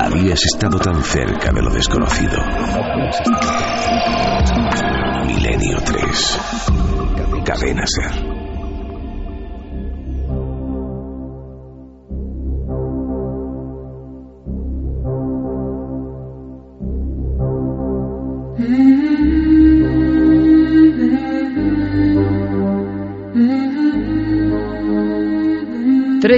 habías estado tan cerca de lo desconocido. Milenio 3. Cadena Ser.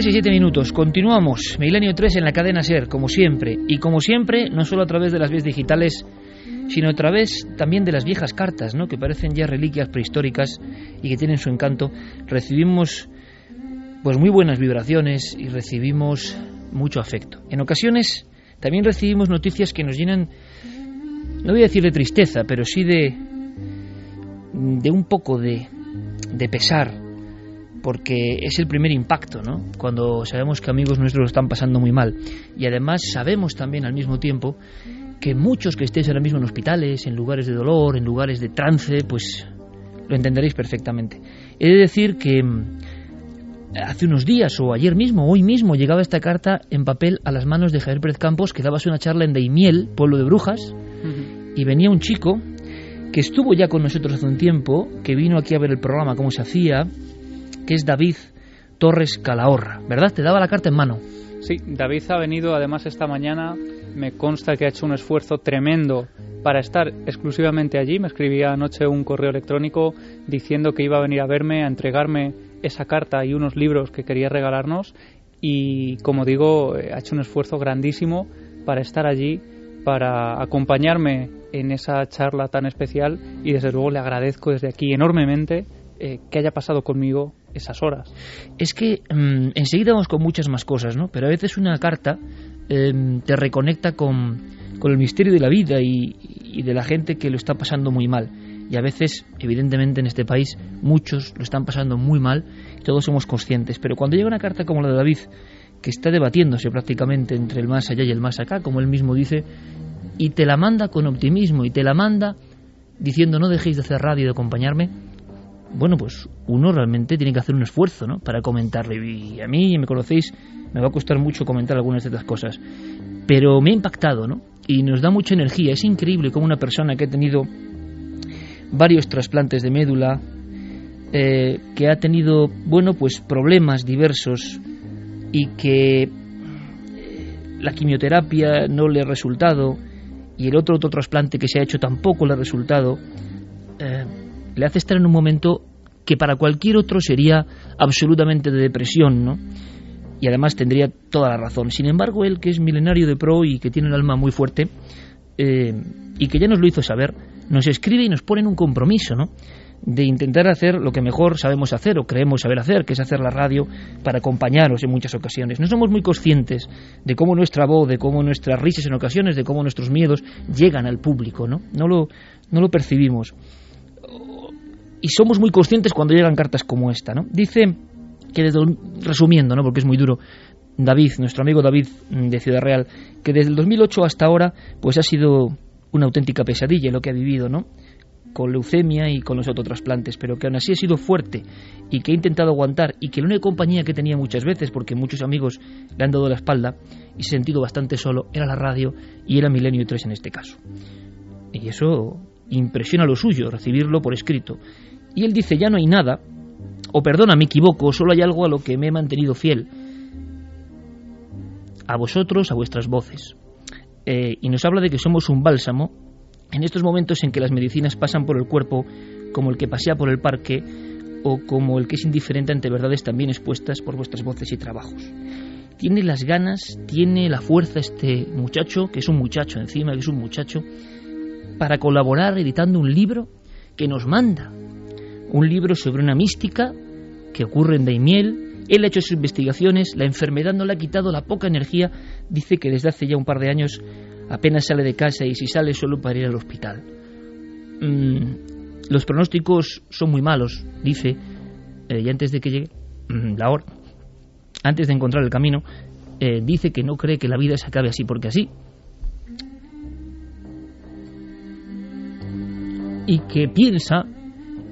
Tres y siete minutos. Continuamos. Milenio 3 en la cadena Ser, como siempre. Y como siempre, no solo a través de las vías digitales, sino a través también de las viejas cartas, ¿no? que parecen ya reliquias prehistóricas y que tienen su encanto. Recibimos pues muy buenas vibraciones y recibimos mucho afecto. En ocasiones también recibimos noticias que nos llenan, no voy a decir de tristeza, pero sí de, de un poco de, de pesar porque es el primer impacto, ¿no? Cuando sabemos que amigos nuestros lo están pasando muy mal. Y además sabemos también al mismo tiempo que muchos que estéis ahora mismo en hospitales, en lugares de dolor, en lugares de trance, pues lo entenderéis perfectamente. He de decir que mm, hace unos días o ayer mismo, hoy mismo, llegaba esta carta en papel a las manos de Javier Pérez Campos, que dabas una charla en Deimiel, pueblo de Brujas, y venía un chico que estuvo ya con nosotros hace un tiempo, que vino aquí a ver el programa, cómo se hacía, que es David Torres Calahorra, ¿verdad? Te daba la carta en mano. Sí, David ha venido además esta mañana, me consta que ha hecho un esfuerzo tremendo para estar exclusivamente allí. Me escribía anoche un correo electrónico diciendo que iba a venir a verme, a entregarme esa carta y unos libros que quería regalarnos y como digo, ha hecho un esfuerzo grandísimo para estar allí, para acompañarme en esa charla tan especial y desde luego le agradezco desde aquí enormemente eh, que haya pasado conmigo esas horas. Es que mm, enseguida vamos con muchas más cosas, ¿no? Pero a veces una carta em, te reconecta con, con, el misterio de la vida y, y, de la gente que lo está pasando muy mal. Y a veces, evidentemente, en este país muchos lo están pasando muy mal todos somos conscientes. Pero cuando llega una carta como la de David, que está debatiéndose prácticamente entre el más allá y el más acá, como él mismo dice, y te la manda con optimismo y te la manda diciendo no dejéis de hacer radio y de acompañarme, bueno, pues uno realmente tiene que hacer un esfuerzo ¿no? para comentarlo. Y a mí, me conocéis, me va a costar mucho comentar algunas de estas cosas. Pero me ha impactado, ¿no? Y nos da mucha energía. Es increíble cómo una persona que ha tenido varios trasplantes de médula, eh, que ha tenido, bueno, pues problemas diversos y que eh, la quimioterapia no le ha resultado y el otro, otro trasplante que se ha hecho tampoco le ha resultado, eh, le hace estar en un momento que para cualquier otro sería absolutamente de depresión, ¿no? Y además tendría toda la razón. Sin embargo, él, que es milenario de pro y que tiene el alma muy fuerte, eh, y que ya nos lo hizo saber, nos escribe y nos pone en un compromiso, ¿no? de intentar hacer lo que mejor sabemos hacer o creemos saber hacer, que es hacer la radio para acompañaros en muchas ocasiones. No somos muy conscientes de cómo nuestra voz, de cómo nuestras risas en ocasiones, de cómo nuestros miedos llegan al público, ¿no? No lo, no lo percibimos y somos muy conscientes cuando llegan cartas como esta, ¿no? Dice que desde, resumiendo, ¿no? Porque es muy duro. David, nuestro amigo David mm, de Ciudad Real, que desde el 2008 hasta ahora, pues ha sido una auténtica pesadilla lo que ha vivido, ¿no? Con leucemia y con los autotrasplantes, pero que aún así ha sido fuerte y que ha intentado aguantar y que la única compañía que tenía muchas veces, porque muchos amigos le han dado la espalda y se ha sentido bastante solo, era la radio y era Milenio 3 en este caso. Y eso impresiona lo suyo, recibirlo por escrito. Y él dice, ya no hay nada, o perdona, me equivoco, solo hay algo a lo que me he mantenido fiel. A vosotros, a vuestras voces. Eh, y nos habla de que somos un bálsamo en estos momentos en que las medicinas pasan por el cuerpo como el que pasea por el parque o como el que es indiferente ante verdades también expuestas por vuestras voces y trabajos. Tiene las ganas, tiene la fuerza este muchacho, que es un muchacho encima, que es un muchacho, para colaborar editando un libro que nos manda un libro sobre una mística que ocurre en Daimiel. Él ha hecho sus investigaciones, la enfermedad no le ha quitado la poca energía, dice que desde hace ya un par de años apenas sale de casa y si sale solo para ir al hospital. Mm, los pronósticos son muy malos, dice, eh, y antes de que llegue mm, la hora, antes de encontrar el camino, eh, dice que no cree que la vida se acabe así porque así. Y que piensa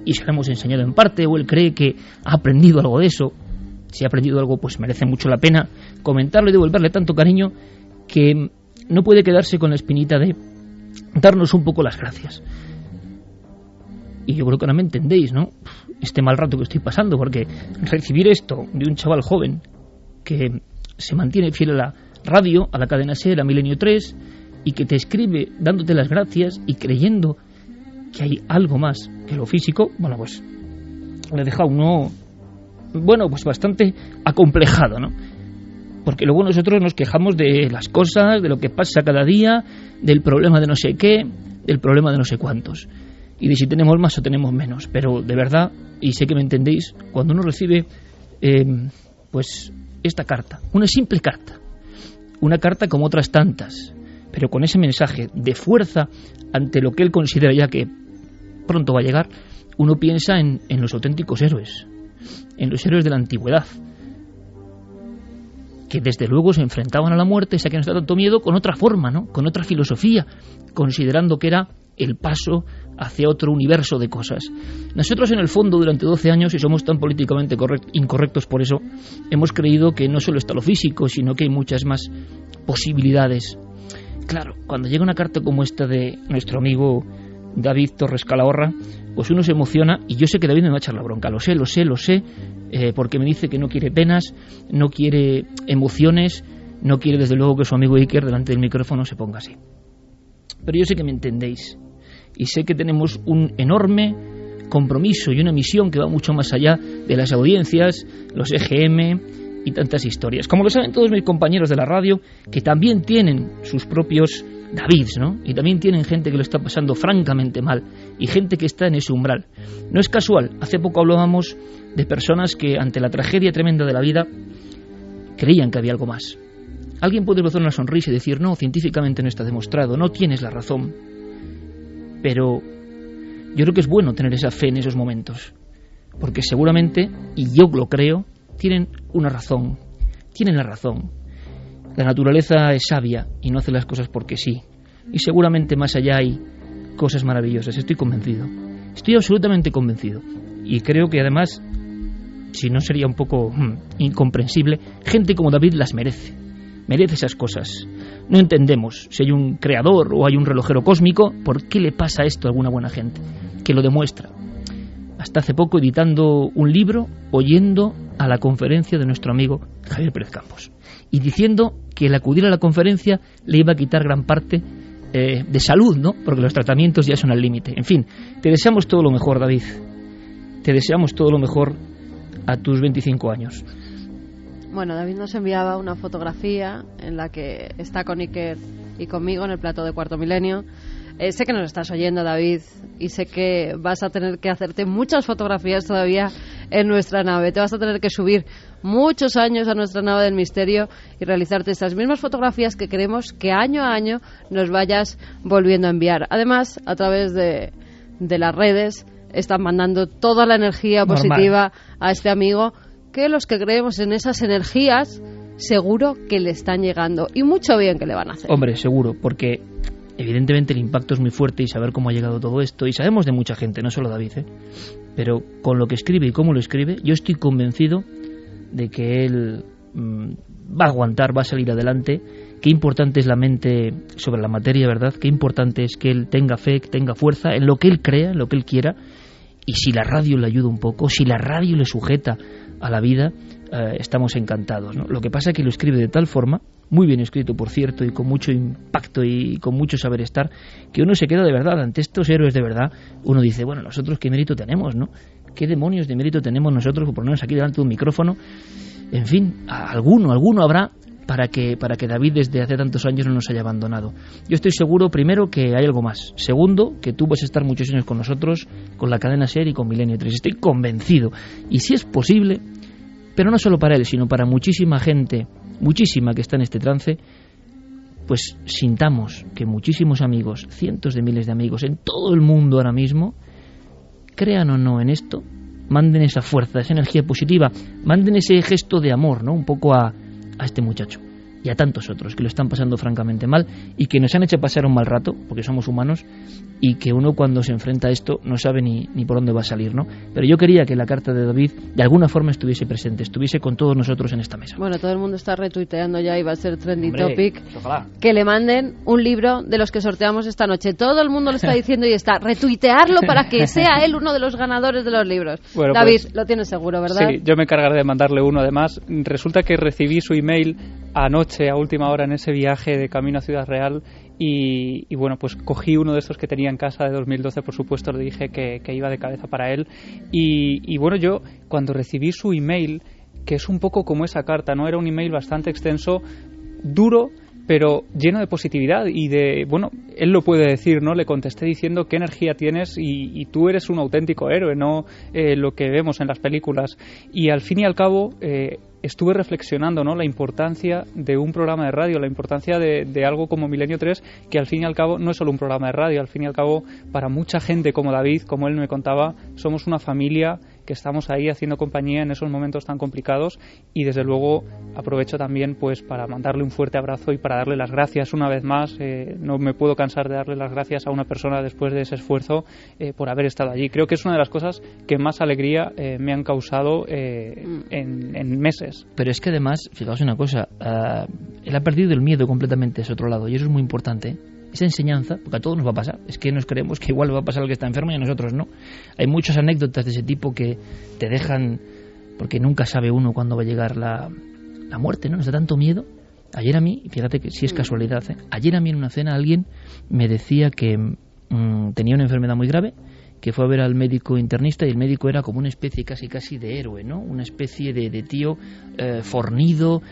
y se lo hemos enseñado en parte, o él cree que ha aprendido algo de eso, si ha aprendido algo, pues merece mucho la pena comentarlo y devolverle tanto cariño que no puede quedarse con la espinita de darnos un poco las gracias. Y yo creo que ahora me entendéis, ¿no? Este mal rato que estoy pasando, porque recibir esto de un chaval joven que se mantiene fiel a la radio, a la cadena SER, a Milenio 3, y que te escribe dándote las gracias y creyendo que hay algo más que lo físico, bueno, pues le deja uno, bueno, pues bastante acomplejado, ¿no? Porque luego nosotros nos quejamos de las cosas, de lo que pasa cada día, del problema de no sé qué, del problema de no sé cuántos. Y de si tenemos más o tenemos menos. Pero de verdad, y sé que me entendéis, cuando uno recibe, eh, pues, esta carta, una simple carta, una carta como otras tantas, pero con ese mensaje de fuerza ante lo que él considera ya que pronto va a llegar, uno piensa en, en los auténticos héroes, en los héroes de la antigüedad, que desde luego se enfrentaban a la muerte, esa que nos da tanto miedo, con otra forma, ¿no? con otra filosofía, considerando que era el paso hacia otro universo de cosas. Nosotros en el fondo durante 12 años, y somos tan políticamente incorrectos por eso, hemos creído que no solo está lo físico, sino que hay muchas más posibilidades. Claro, cuando llega una carta como esta de nuestro amigo David Torres Calahorra, pues uno se emociona y yo sé que David me va a echar la bronca, lo sé, lo sé, lo sé, eh, porque me dice que no quiere penas, no quiere emociones, no quiere desde luego que su amigo Iker delante del micrófono se ponga así. Pero yo sé que me entendéis y sé que tenemos un enorme compromiso y una misión que va mucho más allá de las audiencias, los EGM y tantas historias. Como lo saben todos mis compañeros de la radio, que también tienen sus propios Davids, ¿no? Y también tienen gente que lo está pasando francamente mal y gente que está en ese umbral. No es casual, hace poco hablábamos de personas que ante la tragedia tremenda de la vida creían que había algo más. Alguien puede rozar una sonrisa y decir, no, científicamente no está demostrado, no tienes la razón. Pero yo creo que es bueno tener esa fe en esos momentos, porque seguramente, y yo lo creo, tienen una razón, tienen la razón. La naturaleza es sabia y no hace las cosas porque sí. Y seguramente más allá hay cosas maravillosas, estoy convencido. Estoy absolutamente convencido. Y creo que además, si no sería un poco hmm, incomprensible, gente como David las merece. Merece esas cosas. No entendemos si hay un creador o hay un relojero cósmico, ¿por qué le pasa esto a alguna buena gente? Que lo demuestra. Hasta hace poco editando un libro, oyendo a la conferencia de nuestro amigo Javier Pérez Campos y diciendo que el acudir a la conferencia le iba a quitar gran parte eh, de salud, ¿no? Porque los tratamientos ya son al límite. En fin, te deseamos todo lo mejor, David. Te deseamos todo lo mejor a tus 25 años. Bueno, David nos enviaba una fotografía en la que está con Iker y conmigo en el plato de Cuarto Milenio eh, sé que nos estás oyendo, David, y sé que vas a tener que hacerte muchas fotografías todavía en nuestra nave. Te vas a tener que subir muchos años a nuestra nave del misterio y realizarte estas mismas fotografías que queremos que año a año nos vayas volviendo a enviar. Además, a través de, las redes, están mandando toda la energía positiva a este amigo que los que creemos en esas energías seguro que le están llegando y mucho bien que le van a hacer. Hombre, seguro, porque Evidentemente el impacto es muy fuerte y saber cómo ha llegado todo esto, y sabemos de mucha gente, no solo David, ¿eh? pero con lo que escribe y cómo lo escribe, yo estoy convencido de que él mm, va a aguantar, va a salir adelante. Qué importante es la mente sobre la materia, ¿verdad? Qué importante es que él tenga fe, que tenga fuerza en lo que él crea, en lo que él quiera. Y si la radio le ayuda un poco, si la radio le sujeta a la vida, eh, estamos encantados. Lo que pasa es que lo escribe de tal forma muy bien escrito, por cierto, y con mucho impacto y con mucho saber estar, que uno se queda de verdad ante estos héroes de verdad. Uno dice, bueno, nosotros qué mérito tenemos, ¿no? ¿Qué demonios de mérito tenemos nosotros por ponernos aquí delante de un micrófono? En fin, alguno, alguno habrá para que, para que David desde hace tantos años no nos haya abandonado. Yo estoy seguro, primero, que hay algo más. Segundo, que tú vas a estar muchos años con nosotros, con la cadena SER y con Milenio 3. Estoy convencido. Y si es posible, pero no solo para él, sino para muchísima gente muchísima que está en este trance, pues sintamos que muchísimos amigos, cientos de miles de amigos en todo el mundo ahora mismo, crean o no en esto, manden esa fuerza, esa energía positiva, manden ese gesto de amor, ¿no? Un poco a, a este muchacho. Y a tantos otros que lo están pasando francamente mal y que nos han hecho pasar un mal rato, porque somos humanos, y que uno cuando se enfrenta a esto no sabe ni, ni por dónde va a salir, ¿no? Pero yo quería que la carta de David de alguna forma estuviese presente, estuviese con todos nosotros en esta mesa. Bueno, todo el mundo está retuiteando ya y va a ser trending Hombre, topic. pues ojalá. Que le manden un libro de los que sorteamos esta noche. Todo el mundo lo está diciendo y está retuitearlo para que sea él uno de los ganadores de los libros. Bueno, David, pues- lo tienes seguro, ¿verdad? Sí, yo me encargaré de mandarle uno. Además, resulta que recibí su email anoche, a última hora, en ese viaje de camino a Ciudad Real. Y, bueno, pues cogí uno de estos que tenía en casa de 2012, por supuesto, le dije que, que iba de cabeza para él. Y, bueno, yo cuando recibí su email, que es un poco como esa carta, ¿no? Era un email bastante extenso, duro, pero lleno de positividad y de, bueno, él lo puede decir, ¿no? Le contesté diciendo qué energía tienes y, y tú eres un auténtico héroe, no eh, lo que vemos en las películas. Y al fin y al cabo, eh, estuve reflexionando, ¿no? La importancia de un programa de radio, la importancia de, de algo como Milenio 3, que al fin y al cabo no es solo un programa de radio, al fin y al cabo, para mucha gente como David, como él me contaba, somos una familia que estamos ahí haciendo compañía en esos momentos tan complicados y desde luego aprovecho también pues para mandarle un fuerte abrazo y para darle las gracias una vez más. Eh, no me puedo cansar de darle las gracias a una persona después de ese esfuerzo eh, por haber estado allí. Creo que es una de las cosas que más alegría eh, me han causado eh, en, en meses. Pero es que además, fijaos una cosa, ah, él ha perdido el miedo completamente a ese otro lado y eso es muy importante. Esa enseñanza, porque a todos nos va a pasar, es que nos creemos que igual le va a pasar al que está enfermo y a nosotros no. Hay muchas anécdotas de ese tipo que te dejan, porque nunca sabe uno cuándo va a llegar la, la muerte, ¿no? Nos da tanto miedo. Ayer a mí, fíjate que si es casualidad, ¿eh? ayer a mí en una cena alguien me decía que mm, tenía una enfermedad muy grave, que fue a ver al médico internista y el médico era como una especie casi casi de héroe, ¿no? Una especie de, de tío eh, fornido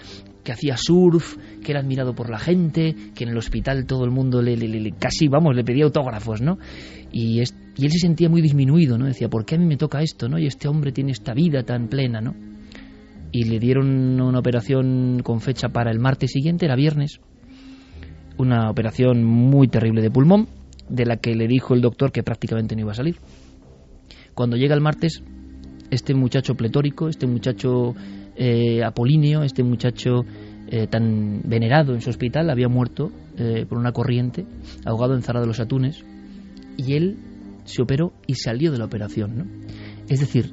que hacía surf, que era admirado por la gente, que en el hospital todo el mundo le, le- le- casi, vamos, le pedía autógrafos, ¿no? Y, es- y él se sentía muy disminuido, ¿no? Decía, ¿por qué a mí me toca esto, no? Y este hombre tiene esta vida tan plena, ¿no? Y le dieron una operación con fecha para el martes siguiente, era viernes, una operación muy terrible de pulmón, de la que le dijo el doctor que prácticamente no iba a salir. Cuando llega el martes, este muchacho pletórico, este muchacho eh, apolíneo, este muchacho eh, tan venerado en su hospital, había muerto eh, por una corriente, ahogado en Zara de los Atunes, y él se operó y salió de la operación. ¿no? Es decir,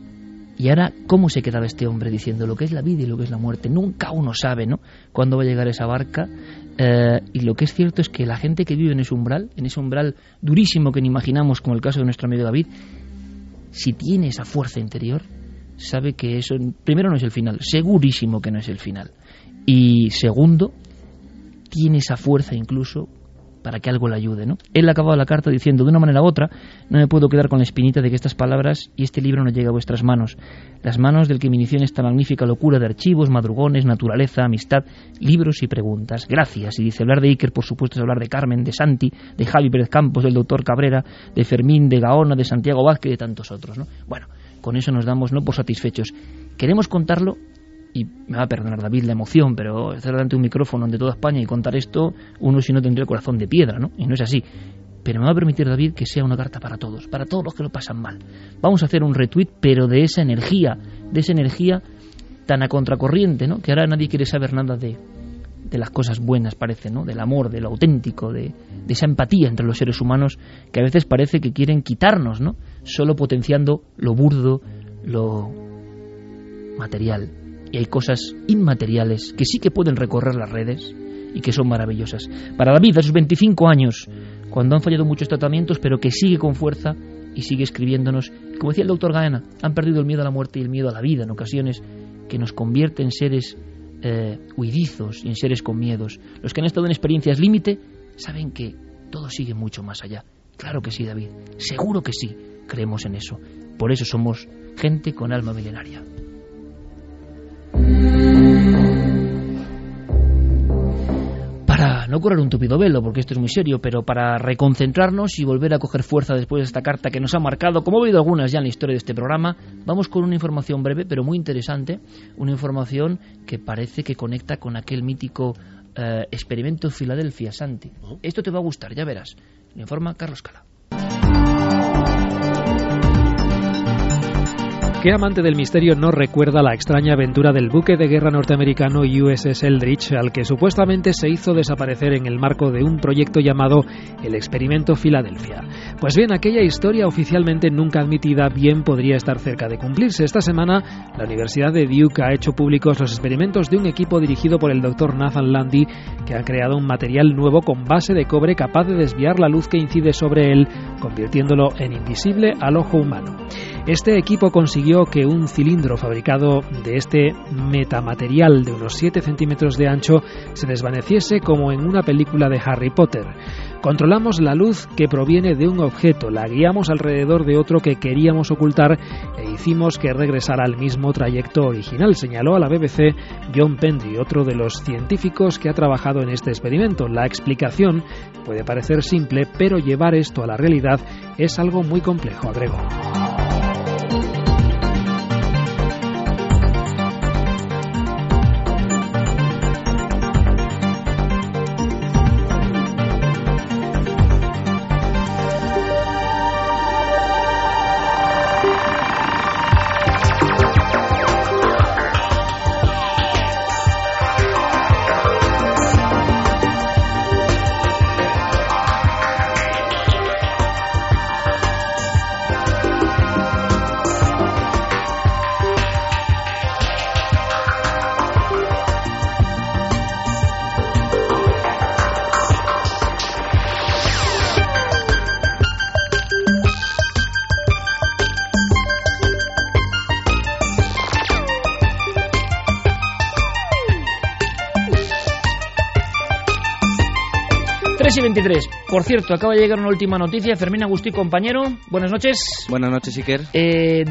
y ahora, ¿cómo se quedaba este hombre diciendo lo que es la vida y lo que es la muerte? Nunca uno sabe, ¿no? Cuándo va a llegar esa barca. Eh, y lo que es cierto es que la gente que vive en ese umbral, en ese umbral durísimo que ni imaginamos, como el caso de nuestro amigo David, si tiene esa fuerza interior, sabe que eso, primero, no es el final, segurísimo que no es el final. Y segundo, tiene esa fuerza incluso para que algo le ayude, ¿no? Él acababa la carta diciendo, de una manera u otra, no me puedo quedar con la espinita de que estas palabras y este libro no llega a vuestras manos, las manos del que me inició en esta magnífica locura de archivos, madrugones, naturaleza, amistad, libros y preguntas. Gracias. Y dice, hablar de Iker, por supuesto, es hablar de Carmen, de Santi, de Javi Pérez Campos, del doctor Cabrera, de Fermín, de Gaona, de Santiago Vázquez y de tantos otros, ¿no? Bueno, con eso nos damos no por satisfechos. Queremos contarlo y me va a perdonar David la emoción, pero estar delante de un micrófono ante toda España y contar esto, uno si no tendría corazón de piedra, ¿no? Y no es así. Pero me va a permitir, David, que sea una carta para todos, para todos los que lo pasan mal. Vamos a hacer un retweet, pero de esa energía, de esa energía tan a contracorriente, ¿no? Que ahora nadie quiere saber nada de, de las cosas buenas, parece, ¿no? Del amor, de lo auténtico, de, de esa empatía entre los seres humanos que a veces parece que quieren quitarnos, ¿no? Solo potenciando lo burdo, lo material. Y hay cosas inmateriales que sí que pueden recorrer las redes y que son maravillosas. Para David, a sus 25 años, cuando han fallado muchos tratamientos, pero que sigue con fuerza y sigue escribiéndonos, como decía el doctor Gaena, han perdido el miedo a la muerte y el miedo a la vida en ocasiones, que nos convierte en seres eh, huidizos y en seres con miedos. Los que han estado en experiencias límite saben que todo sigue mucho más allá. Claro que sí, David. Seguro que sí. Creemos en eso. Por eso somos gente con alma milenaria. Para no correr un tupido velo, porque esto es muy serio, pero para reconcentrarnos y volver a coger fuerza después de esta carta que nos ha marcado, como he oído algunas ya en la historia de este programa, vamos con una información breve, pero muy interesante, una información que parece que conecta con aquel mítico eh, experimento Filadelfia, Santi. Esto te va a gustar, ya verás. Le informa Carlos Cala. ¿Qué amante del misterio no recuerda la extraña aventura del buque de guerra norteamericano USS Eldridge al que supuestamente se hizo desaparecer en el marco de un proyecto llamado el Experimento Filadelfia? Pues bien, aquella historia oficialmente nunca admitida bien podría estar cerca de cumplirse. Esta semana, la Universidad de Duke ha hecho públicos los experimentos de un equipo dirigido por el doctor Nathan Landy que ha creado un material nuevo con base de cobre capaz de desviar la luz que incide sobre él, convirtiéndolo en invisible al ojo humano. Este equipo consiguió que un cilindro fabricado de este metamaterial de unos 7 centímetros de ancho se desvaneciese como en una película de Harry Potter. Controlamos la luz que proviene de un objeto, la guiamos alrededor de otro que queríamos ocultar e hicimos que regresara al mismo trayecto original, señaló a la BBC John Pendry, otro de los científicos que ha trabajado en este experimento. La explicación puede parecer simple, pero llevar esto a la realidad es algo muy complejo, agregó. 23. Por cierto, acaba de llegar una última noticia. Fermín Agustí, compañero. Buenas noches. Buenas noches, Iker. Eh,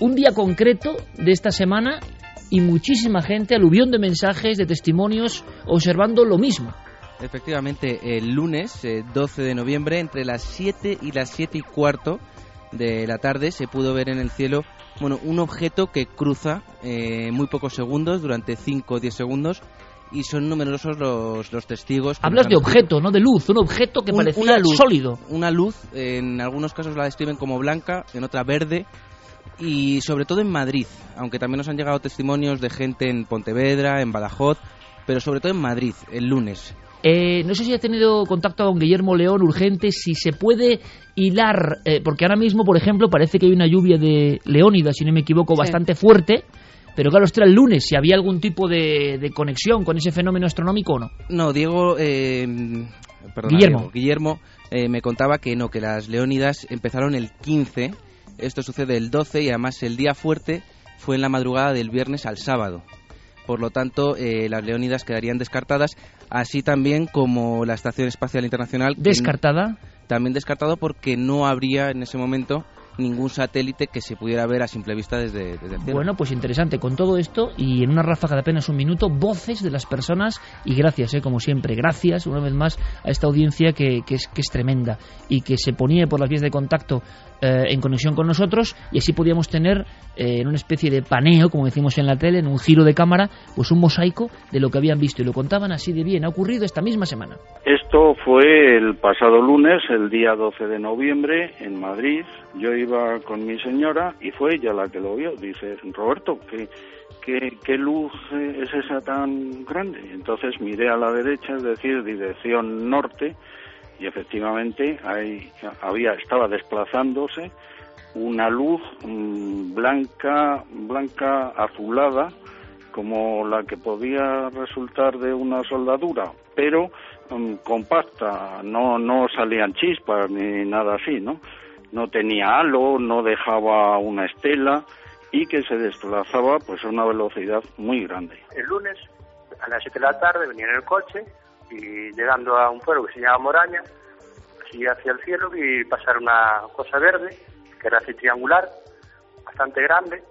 un día concreto de esta semana y muchísima gente, aluvión de mensajes, de testimonios, observando lo mismo. Efectivamente, el lunes 12 eh, de noviembre, entre las 7 y las 7 y cuarto de la tarde, se pudo ver en el cielo bueno, un objeto que cruza eh, muy pocos segundos, durante 5 o 10 segundos, y son numerosos los, los testigos. Hablas de objeto, no de luz, un objeto que parecía sólido. Una luz, en algunos casos la describen como blanca, en otra verde, y sobre todo en Madrid, aunque también nos han llegado testimonios de gente en Pontevedra, en Badajoz, pero sobre todo en Madrid, el lunes. Eh, no sé si ha tenido contacto con Guillermo León urgente, si se puede hilar, eh, porque ahora mismo, por ejemplo, parece que hay una lluvia de Leónidas, si no me equivoco, bastante fuerte. Pero claro, era el lunes, si había algún tipo de, conexión con ese fenómeno astronómico o no. No, Diego, eh, Guillermo, Guillermo eh, me contaba que no, que las Leónidas empezaron el 15, esto sucede el 12 y además el día fuerte fue en la madrugada del viernes al sábado. Por lo tanto, eh, las Leónidas quedarían descartadas, así también como la Estación Espacial Internacional. ¿Descartada? también descartado porque no habría en ese momento ningún satélite que se pudiera ver a simple vista desde, el cielo. Bueno, pues interesante. Con todo esto y en una ráfaga de apenas un minuto, voces de las personas y gracias, eh, como siempre, gracias una vez más a esta audiencia que, es, que es tremenda y que se ponía por las vías de contacto eh, en conexión con nosotros y así podíamos tener eh, en una especie de paneo, como decimos en la tele, en un giro de cámara, pues un mosaico de lo que habían visto y lo contaban así de bien. Ha ocurrido esta misma semana. Esto fue el pasado lunes, el día 12 de noviembre, en Madrid. Yo iba con mi señora y fue ella la que lo vio. Dice, Roberto, ¿qué, qué, luz es esa tan grande? Entonces miré a la derecha, es decir, dirección norte, y efectivamente ahí había estaba desplazándose una luz mm, blanca blanca azulada como la que podía resultar de una soldadura pero compacta no no salían chispas ni nada así no no tenía halo no dejaba una estela y que se desplazaba pues a una velocidad muy grande. El lunes a las 7 de la tarde venía en el coche y llegando a un pueblo que se llama Moraña, así hacia el cielo vi pasar una cosa verde, que era así triangular, bastante grande,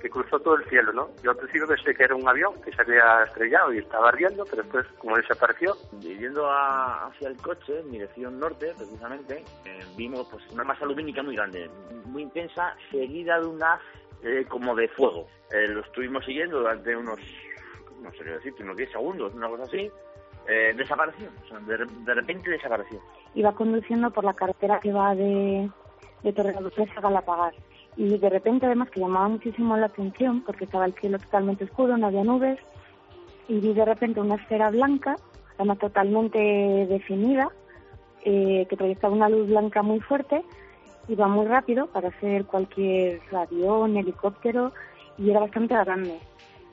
que cruzó todo el cielo, ¿no? Yo al principio pensé que era un avión que se había estrellado y estaba ardiendo, pero después, como desapareció... Yendo hacia el coche, en dirección norte, precisamente, eh, vimos pues una masa lumínica muy grande, muy intensa, seguida de un haz eh, como de fuego. Eh, lo estuvimos siguiendo durante unos, no sé qué decirte, unos 10 segundos, una cosa así, eh, desapareció, de, repente desapareció. Iba conduciendo por la carretera que va de, de Torrelodones a Galapagar y de repente además que llamaba muchísimo la atención porque estaba el cielo totalmente oscuro, no había nubes y vi de repente una esfera blanca, además totalmente definida, eh, que proyectaba una luz blanca muy fuerte, iba muy rápido para hacer cualquier avión, helicóptero y era bastante grande.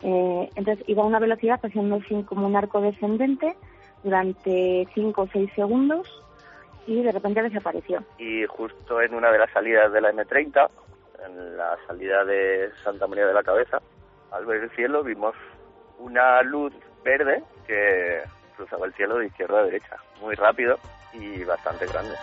Eh, entonces iba a una velocidad haciendo así como un arco descendente durante 5 o 6 segundos y de repente desapareció. Y justo en una de las salidas de la M30, en la salida de Santa María de la Cabeza, al ver el cielo vimos una luz verde que cruzaba el cielo de izquierda a derecha, muy rápido y bastante grande.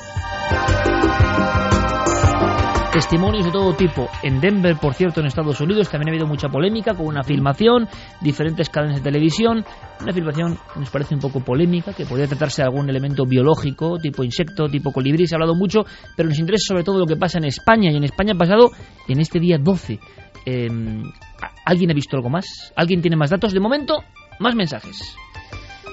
Testimonios de todo tipo. En Denver, por cierto, en Estados Unidos, también ha habido mucha polémica con una filmación, diferentes cadenas de televisión. Una filmación nos parece un poco polémica, que podría tratarse de algún elemento biológico, tipo insecto, tipo colibrí. Se ha hablado mucho, pero nos interesa sobre todo lo que pasa en España. Y en España ha pasado en este día 12. Em, ¿Alguien ha visto algo más? ¿Alguien tiene más datos? De momento, más mensajes.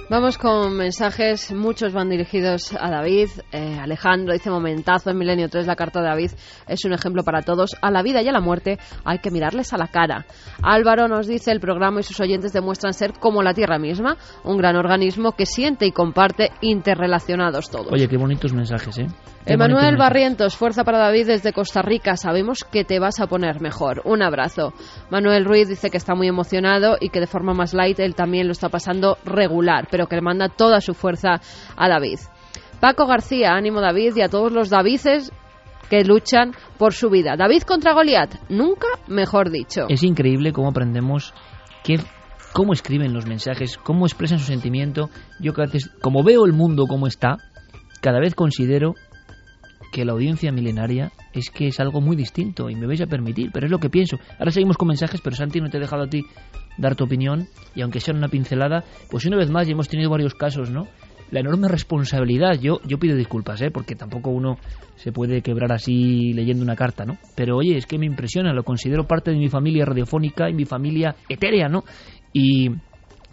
Vamos con mensajes, muchos van dirigidos a David. Eh, Alejandro dice momentazo en Milenio 3, la carta de David es un ejemplo para todos. A la vida y a la muerte hay que mirarles a la cara. Álvaro nos dice el programa y sus oyentes demuestran ser como la Tierra misma, un gran organismo que siente y comparte interrelacionados todos. Oye, qué bonitos mensajes, ¿eh? Emanuel Barrientos, fuerza para David desde Costa Rica. Sabemos que te vas a poner mejor. Un abrazo. Manuel Ruiz dice que está muy emocionado y que de forma más light él también lo está pasando regular, pero que le manda toda su fuerza a David. Paco García, ánimo David y a todos los Davices que luchan por su vida. David contra Goliat, nunca mejor dicho. Es increíble cómo aprendemos que cómo escriben los mensajes, cómo expresan su sentimiento. Yo que a veces, como veo el mundo como está, cada vez considero que la audiencia milenaria es que es algo muy distinto y me vais a permitir, pero es lo que pienso. Ahora seguimos con mensajes, pero Santi no te he dejado a ti dar tu opinión y aunque sea una pincelada, pues una vez más ya hemos tenido varios casos, ¿no? La enorme responsabilidad, yo, yo pido disculpas, ¿eh? porque tampoco uno se puede quebrar así leyendo una carta, ¿no? Pero oye, es que me impresiona, lo considero parte de mi familia radiofónica y mi familia etérea, ¿no? Y,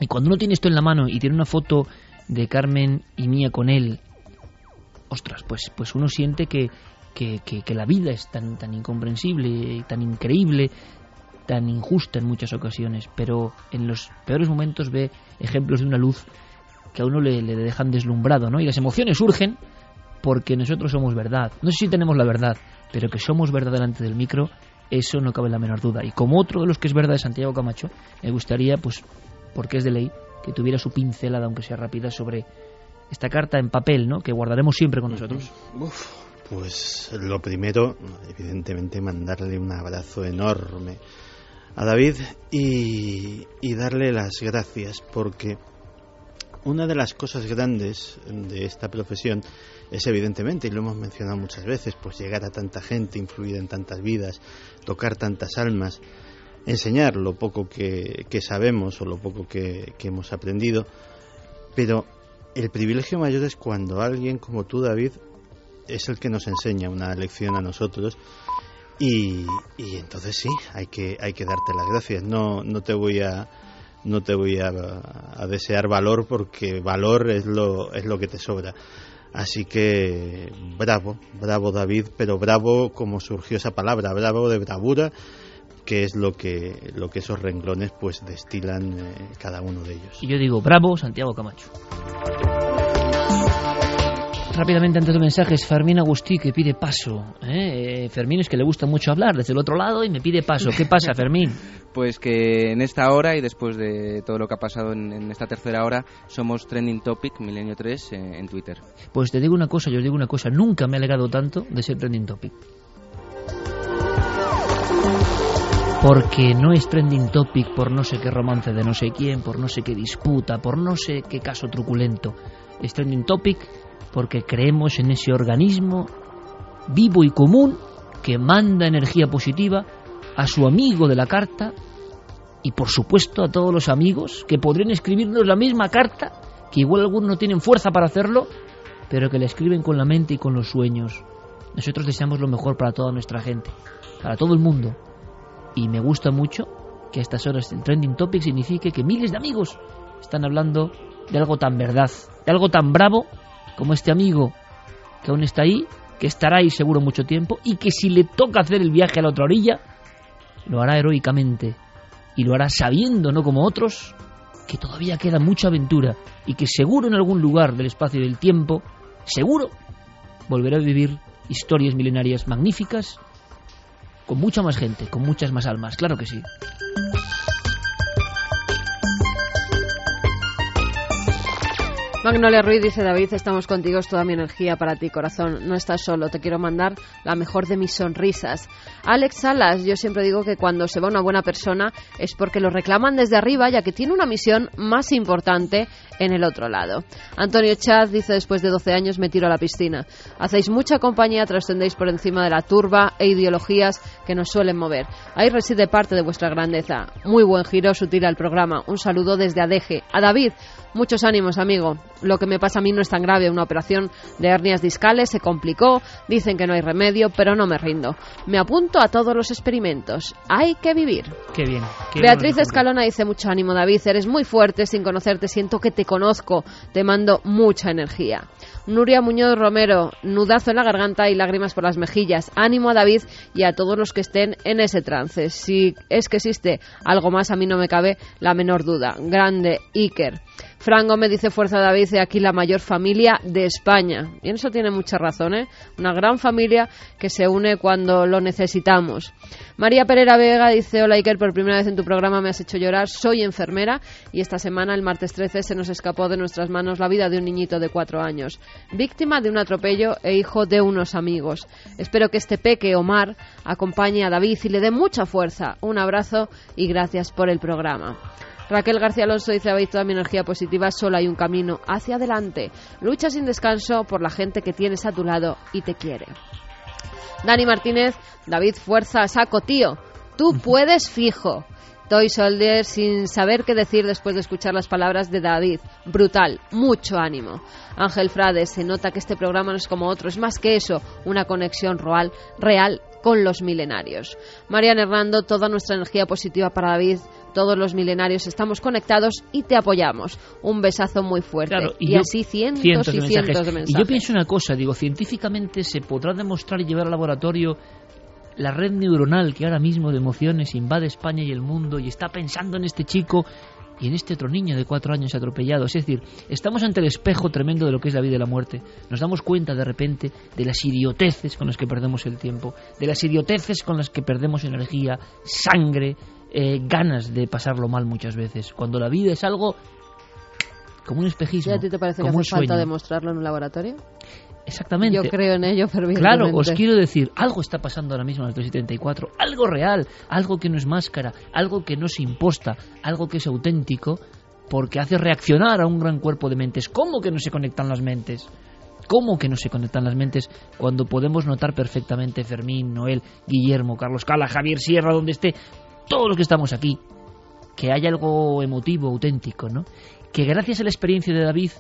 y cuando uno tiene esto en la mano y tiene una foto de Carmen y mía con él ostras, pues, pues uno siente que, que, que, la vida es tan, tan incomprensible, tan increíble, tan injusta en muchas ocasiones, pero en los peores momentos ve ejemplos de una luz que a uno le, le dejan deslumbrado, ¿no? Y las emociones surgen porque nosotros somos verdad. No sé si tenemos la verdad, pero que somos verdad delante del micro, eso no cabe la menor duda. Y como otro de los que es verdad de Santiago Camacho, me gustaría, pues, porque es de ley, que tuviera su pincelada, aunque sea rápida, sobre esta carta en papel, ¿no? Que guardaremos siempre con nosotros. pues lo primero, evidentemente, mandarle un abrazo enorme a David y, y darle las gracias porque una de las cosas grandes de esta profesión es evidentemente, y lo hemos mencionado muchas veces, pues llegar a tanta gente, influir en tantas vidas, tocar tantas almas, enseñar lo poco que, que sabemos o lo poco que, que hemos aprendido, pero el privilegio mayor es cuando alguien como tú, David, es el que nos enseña una lección a nosotros y, y entonces sí, hay que, hay que darte las gracias. No, no te voy a no te voy a, a, desear valor porque valor es lo, es lo que te sobra. Así que bravo, bravo David, pero bravo como surgió esa palabra, bravo de bravura, que es lo que, lo que esos renglones pues destilan eh, cada uno de ellos. Y yo digo, bravo Santiago Camacho. Rápidamente antes de mensajes, Fermín Agustí que pide paso. ¿eh? Fermín es que le gusta mucho hablar desde el otro lado y me pide paso. ¿Qué pasa, Fermín? Pues que en esta hora y después de todo lo que ha pasado en, esta tercera hora, somos Trending Topic Milenio 3 en, en Twitter. Pues te digo una cosa, yo os digo una cosa, nunca me he alegado tanto de ser Trending Topic. Porque no es trending topic por no sé qué romance de no sé quién, por no sé qué disputa, por no sé qué caso truculento. Es trending topic porque creemos en ese organismo vivo y común que manda energía positiva a su amigo de la carta y por supuesto a todos los amigos que podrían escribirnos la misma carta, que igual algunos no tienen fuerza para hacerlo, pero que la escriben con la mente y con los sueños. Nosotros deseamos lo mejor para toda nuestra gente, para todo el mundo. Y me gusta mucho que a estas horas el trending topic signifique que miles de amigos están hablando de algo tan verdad, de algo tan bravo como este amigo que aún está ahí que estará ahí seguro mucho tiempo y que si le toca hacer el viaje a la otra orilla, lo hará heroicamente y lo hará sabiendo, no como otros, que todavía queda mucha aventura y que seguro en algún lugar del espacio y del tiempo, seguro, volverá a vivir historias milenarias magníficas con mucha más gente, con muchas más almas, claro que sí. Magnolia Ruiz dice David, estamos contigo, es toda mi energía para ti, corazón. No estás solo, te quiero mandar la mejor de mis sonrisas. Alex Salas, yo siempre digo que cuando se va una buena persona es porque lo reclaman desde arriba, ya que tiene una misión más importante en el otro lado. Antonio Chaz dice después de 12 años me tiro a la piscina. Hacéis mucha compañía, trascendéis por encima de la turba e ideologías que nos suelen mover. Ahí reside parte de vuestra grandeza. Muy buen giro sutil al programa. Un saludo desde Adeje. A David, muchos ánimos, amigo. Lo que me pasa a mí no es tan grave. Una operación de hernias discales se complicó. Dicen que no hay remedio, pero no me rindo. Me apunto a todos los experimentos. Hay que vivir. Qué bien. Beatriz Escalona dice mucho ánimo, David. Eres muy fuerte. Sin conocerte siento que te conozco. Te mando mucha energía. Nuria Muñoz Romero, nudazo en la garganta y lágrimas por las mejillas. Ánimo a David y a todos los que estén en ese trance. Si es que existe algo más, a mí no me cabe la menor duda. Grande Iker. Fran Gómez dice Fuerza David y aquí la mayor familia de España. Y eso tiene mucha razón, ¿eh? Una gran familia que se une cuando lo necesitamos. María Pereira Vega dice Hola Iker, por primera vez en tu programa me has hecho llorar. Soy enfermera y esta semana, el martes 13, se nos escapó de nuestras manos la vida de un niñito de cuatro años, víctima de un atropello e hijo de unos amigos. Espero que este peque, Omar, acompañe a David y le dé mucha fuerza. Un abrazo y gracias por el programa. Raquel García Alonso dice, habéis toda mi energía positiva, solo hay un camino hacia adelante. Lucha sin descanso por la gente que tienes a tu lado y te quiere. Dani Martínez, David Fuerza, saco tío, tú puedes fijo. Toy Soldier sin saber qué decir después de escuchar las palabras de David. Brutal, mucho ánimo. Ángel Frade, se nota que este programa no es como otro, es más que eso, una conexión real, real con los milenarios. Marian Hernando, toda nuestra energía positiva para David, todos los milenarios estamos conectados y te apoyamos. Un besazo muy fuerte. y, así cientos, y cientos de mensajes. Y yo pienso una cosa, digo, científicamente se podrá demostrar y llevar al laboratorio la red neuronal que ahora mismo de emociones invade España y el mundo y está pensando en este chico y en este otro niño de cuatro años atropellado. Es decir, estamos ante el espejo tremendo de lo que es la vida y la muerte. Nos damos cuenta de repente de las idioteces con las que perdemos el tiempo, de las idioteces con las que perdemos energía, sangre, eh, ganas de pasarlo mal muchas veces. Cuando la vida es algo como un espejismo. ¿Y a ti te parece que hace falta demostrarlo en un laboratorio? Exactamente. Yo creo en ello Claro, os quiero decir, algo está pasando ahora mismo en el 374, algo real, algo que no es máscara, algo que no se imposta, algo que es auténtico, porque hace reaccionar a un gran cuerpo de mentes. ¿Cómo que no se conectan las mentes? ¿Cómo que no se conectan las mentes cuando podemos notar perfectamente Fermín, Noel, Guillermo, Carlos Cala, Javier Sierra, donde esté, todos los que estamos aquí, que hay algo emotivo, auténtico, ¿no? Que gracias a la experiencia de David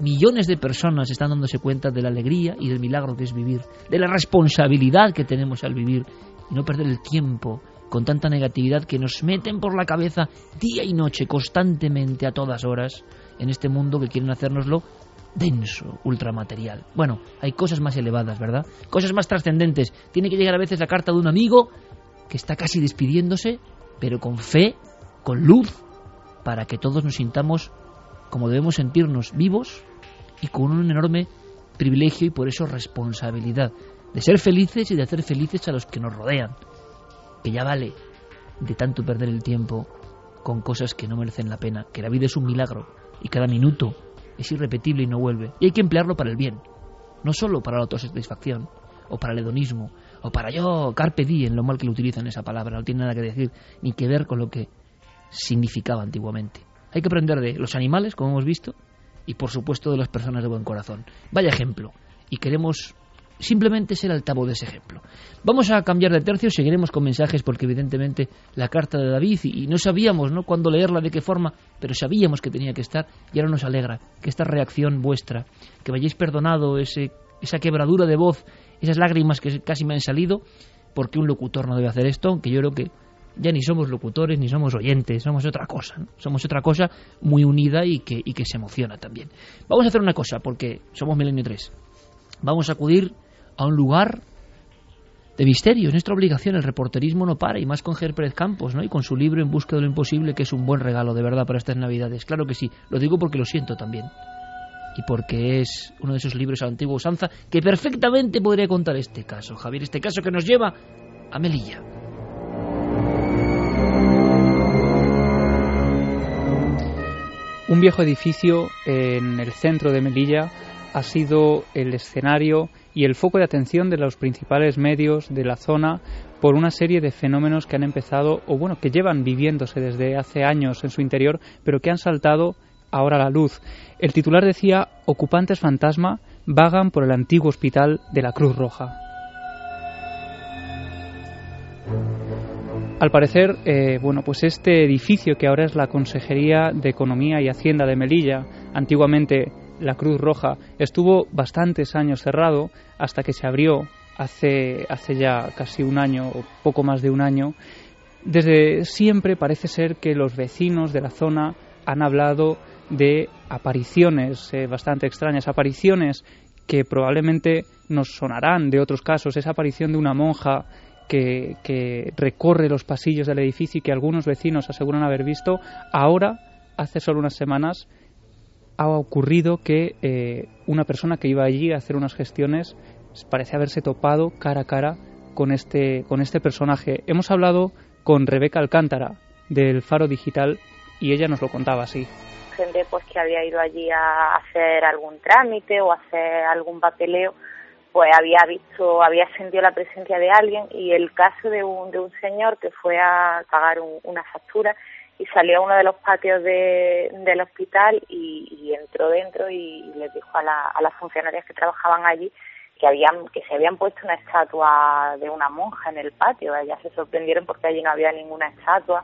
millones de personas están dándose cuenta de la alegría y del milagro que es vivir, de la responsabilidad que tenemos al vivir y no perder el tiempo con tanta negatividad que nos meten por la cabeza día y noche, constantemente, a todas horas, en este mundo que quieren hacérnoslo denso, ultramaterial. Bueno, hay cosas más elevadas, ¿verdad? Cosas más trascendentes. Tiene que llegar a veces la carta de un amigo que está casi despidiéndose, pero con fe, con luz, para que todos nos sintamos como debemos sentirnos vivos y con un enorme privilegio y por eso responsabilidad de ser felices y de hacer felices a los que nos rodean. Que ya vale de tanto perder el tiempo con cosas que no merecen la pena, que la vida es un milagro y cada minuto es irrepetible y no vuelve. Y hay que emplearlo para el bien, no solo para la autosatisfacción o para el hedonismo o para yo carpe diem, lo mal que lo utilizan esa palabra, no tiene nada que decir ni que ver con lo que significaba antiguamente. Hay que aprender de los animales, como hemos visto, y por supuesto de las personas de buen corazón. Vaya ejemplo. Y queremos simplemente ser altavoz de ese ejemplo. Vamos a cambiar de tercio, seguiremos con mensajes porque evidentemente la carta de David y, no sabíamos ¿no? cuándo leerla, de qué forma, pero sabíamos que tenía que estar y ahora nos alegra que esta reacción vuestra, que vayáis perdonado ese, esa quebradura de voz, esas lágrimas que casi me han salido, porque un locutor no debe hacer esto, aunque yo creo que ya ni somos locutores ni somos oyentes, somos otra cosa, somos otra cosa muy unida y que, y que se emociona también. Vamos a hacer una cosa, porque somos Milenio 3. Vamos a acudir a un lugar de misterio. Es nuestra obligación, el reporterismo no para, y más con Ger Pérez Campos, ¿no? Y con su libro En busca de lo imposible, que es un buen regalo, de verdad, para estas Navidades. Claro que sí, lo digo porque lo siento también. Y porque es uno de esos libros a antigua usanza que perfectamente podría contar este caso, Javier, este caso que nos lleva a Melilla. Un viejo edificio en el centro de Melilla ha sido el escenario y el foco de atención de los principales medios de la zona por una serie de fenómenos que han empezado o bueno, que llevan viviéndose desde hace años en su interior, pero que han saltado ahora a la luz. El titular decía ocupantes fantasma vagan por el antiguo hospital de la Cruz Roja. Al parecer, eh, bueno, pues este edificio que ahora es la Consejería de Economía y Hacienda de Melilla, antiguamente la Cruz Roja, estuvo bastantes años cerrado hasta que se abrió hace, hace ya casi un año o poco más de un año. Desde siempre parece ser que los vecinos de la zona han hablado de apariciones eh, bastante extrañas, apariciones que probablemente nos sonarán de otros casos, esa aparición de una monja que, recorre los pasillos del edificio y que algunos vecinos aseguran haber visto, ahora, hace solo unas semanas, ha ocurrido que eh, una persona que iba allí a hacer unas gestiones parece haberse topado cara a cara con este, con este personaje. Hemos hablado con Rebeca Alcántara del Faro Digital y ella nos lo contaba así. Gente pues que había ido allí a hacer algún trámite o hacer algún papeleo pues había visto, había sentido la presencia de alguien y el caso de un, de un señor que fue a pagar una factura y salió a uno de los patios de, del hospital y, entró dentro y les dijo a, la, a las funcionarias que trabajaban allí que habían que se habían puesto una estatua de una monja en el patio. Ellas se sorprendieron porque allí no había ninguna estatua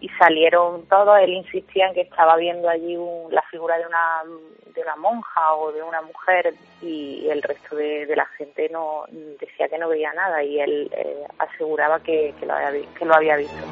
y salieron todos. Él insistía en que estaba viendo allí la figura de una, de una monja o de una mujer y el resto de, la gente no decía que no veía nada y él eh, aseguraba que, que, lo había, que lo había visto.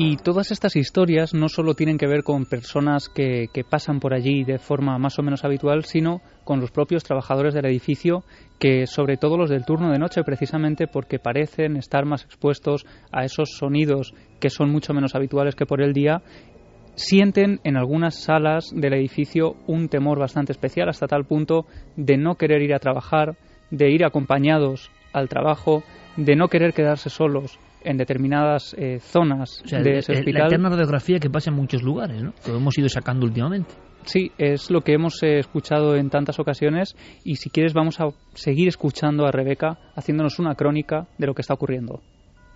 Y todas estas historias no solo tienen que ver con personas que, que, pasan por allí de forma más o menos habitual, sino con los propios trabajadores del edificio, que sobre todo los del turno de noche, precisamente porque parecen estar más expuestos a esos sonidos que son mucho menos habituales que por el día, sienten en algunas salas del edificio un temor bastante especial, hasta tal punto de no querer ir a trabajar, de ir acompañados al trabajo, de no querer quedarse solos en determinadas eh, zonas de ese hospital. La eterna radiografía que pasa en muchos lugares, ¿no? que hemos ido sacando últimamente. Sí, es lo que hemos eh, escuchado en tantas ocasiones y si quieres vamos a seguir escuchando a Rebeca haciéndonos una crónica de lo que está ocurriendo.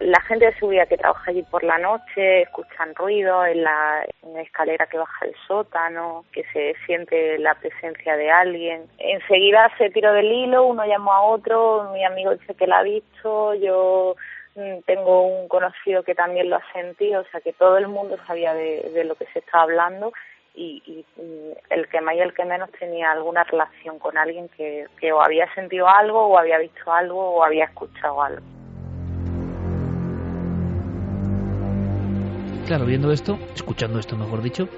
La gente de subida que trabaja allí por la noche escuchan ruido en la, en la escalera que baja el sótano, que se siente la presencia de alguien. Enseguida se tiró del hilo, uno llamó a otro, mi amigo dice que la ha visto, yo tengo un conocido que también lo ha sentido, o sea que todo el mundo sabía de, lo que se estaba hablando y, el que más y el que menos tenía alguna relación con alguien que, que o había sentido algo o había visto algo o había escuchado algo. Claro, viendo esto, escuchando esto mejor dicho,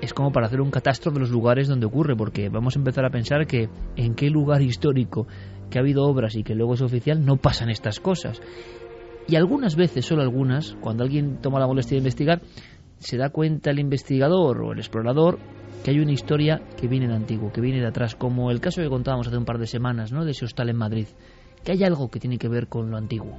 es como para hacer un catastro de los lugares donde ocurre, porque vamos a empezar a pensar que en qué lugar histórico que ha habido obras y que luego es oficial no pasan estas cosas. Y algunas veces, solo algunas, cuando alguien toma la molestia de investigar, se da cuenta el investigador o el explorador que hay una historia que viene de antiguo, que viene de atrás, como el caso que contábamos hace un par de semanas, ¿no? de ese hostal en Madrid, que hay algo que tiene que ver con lo antiguo.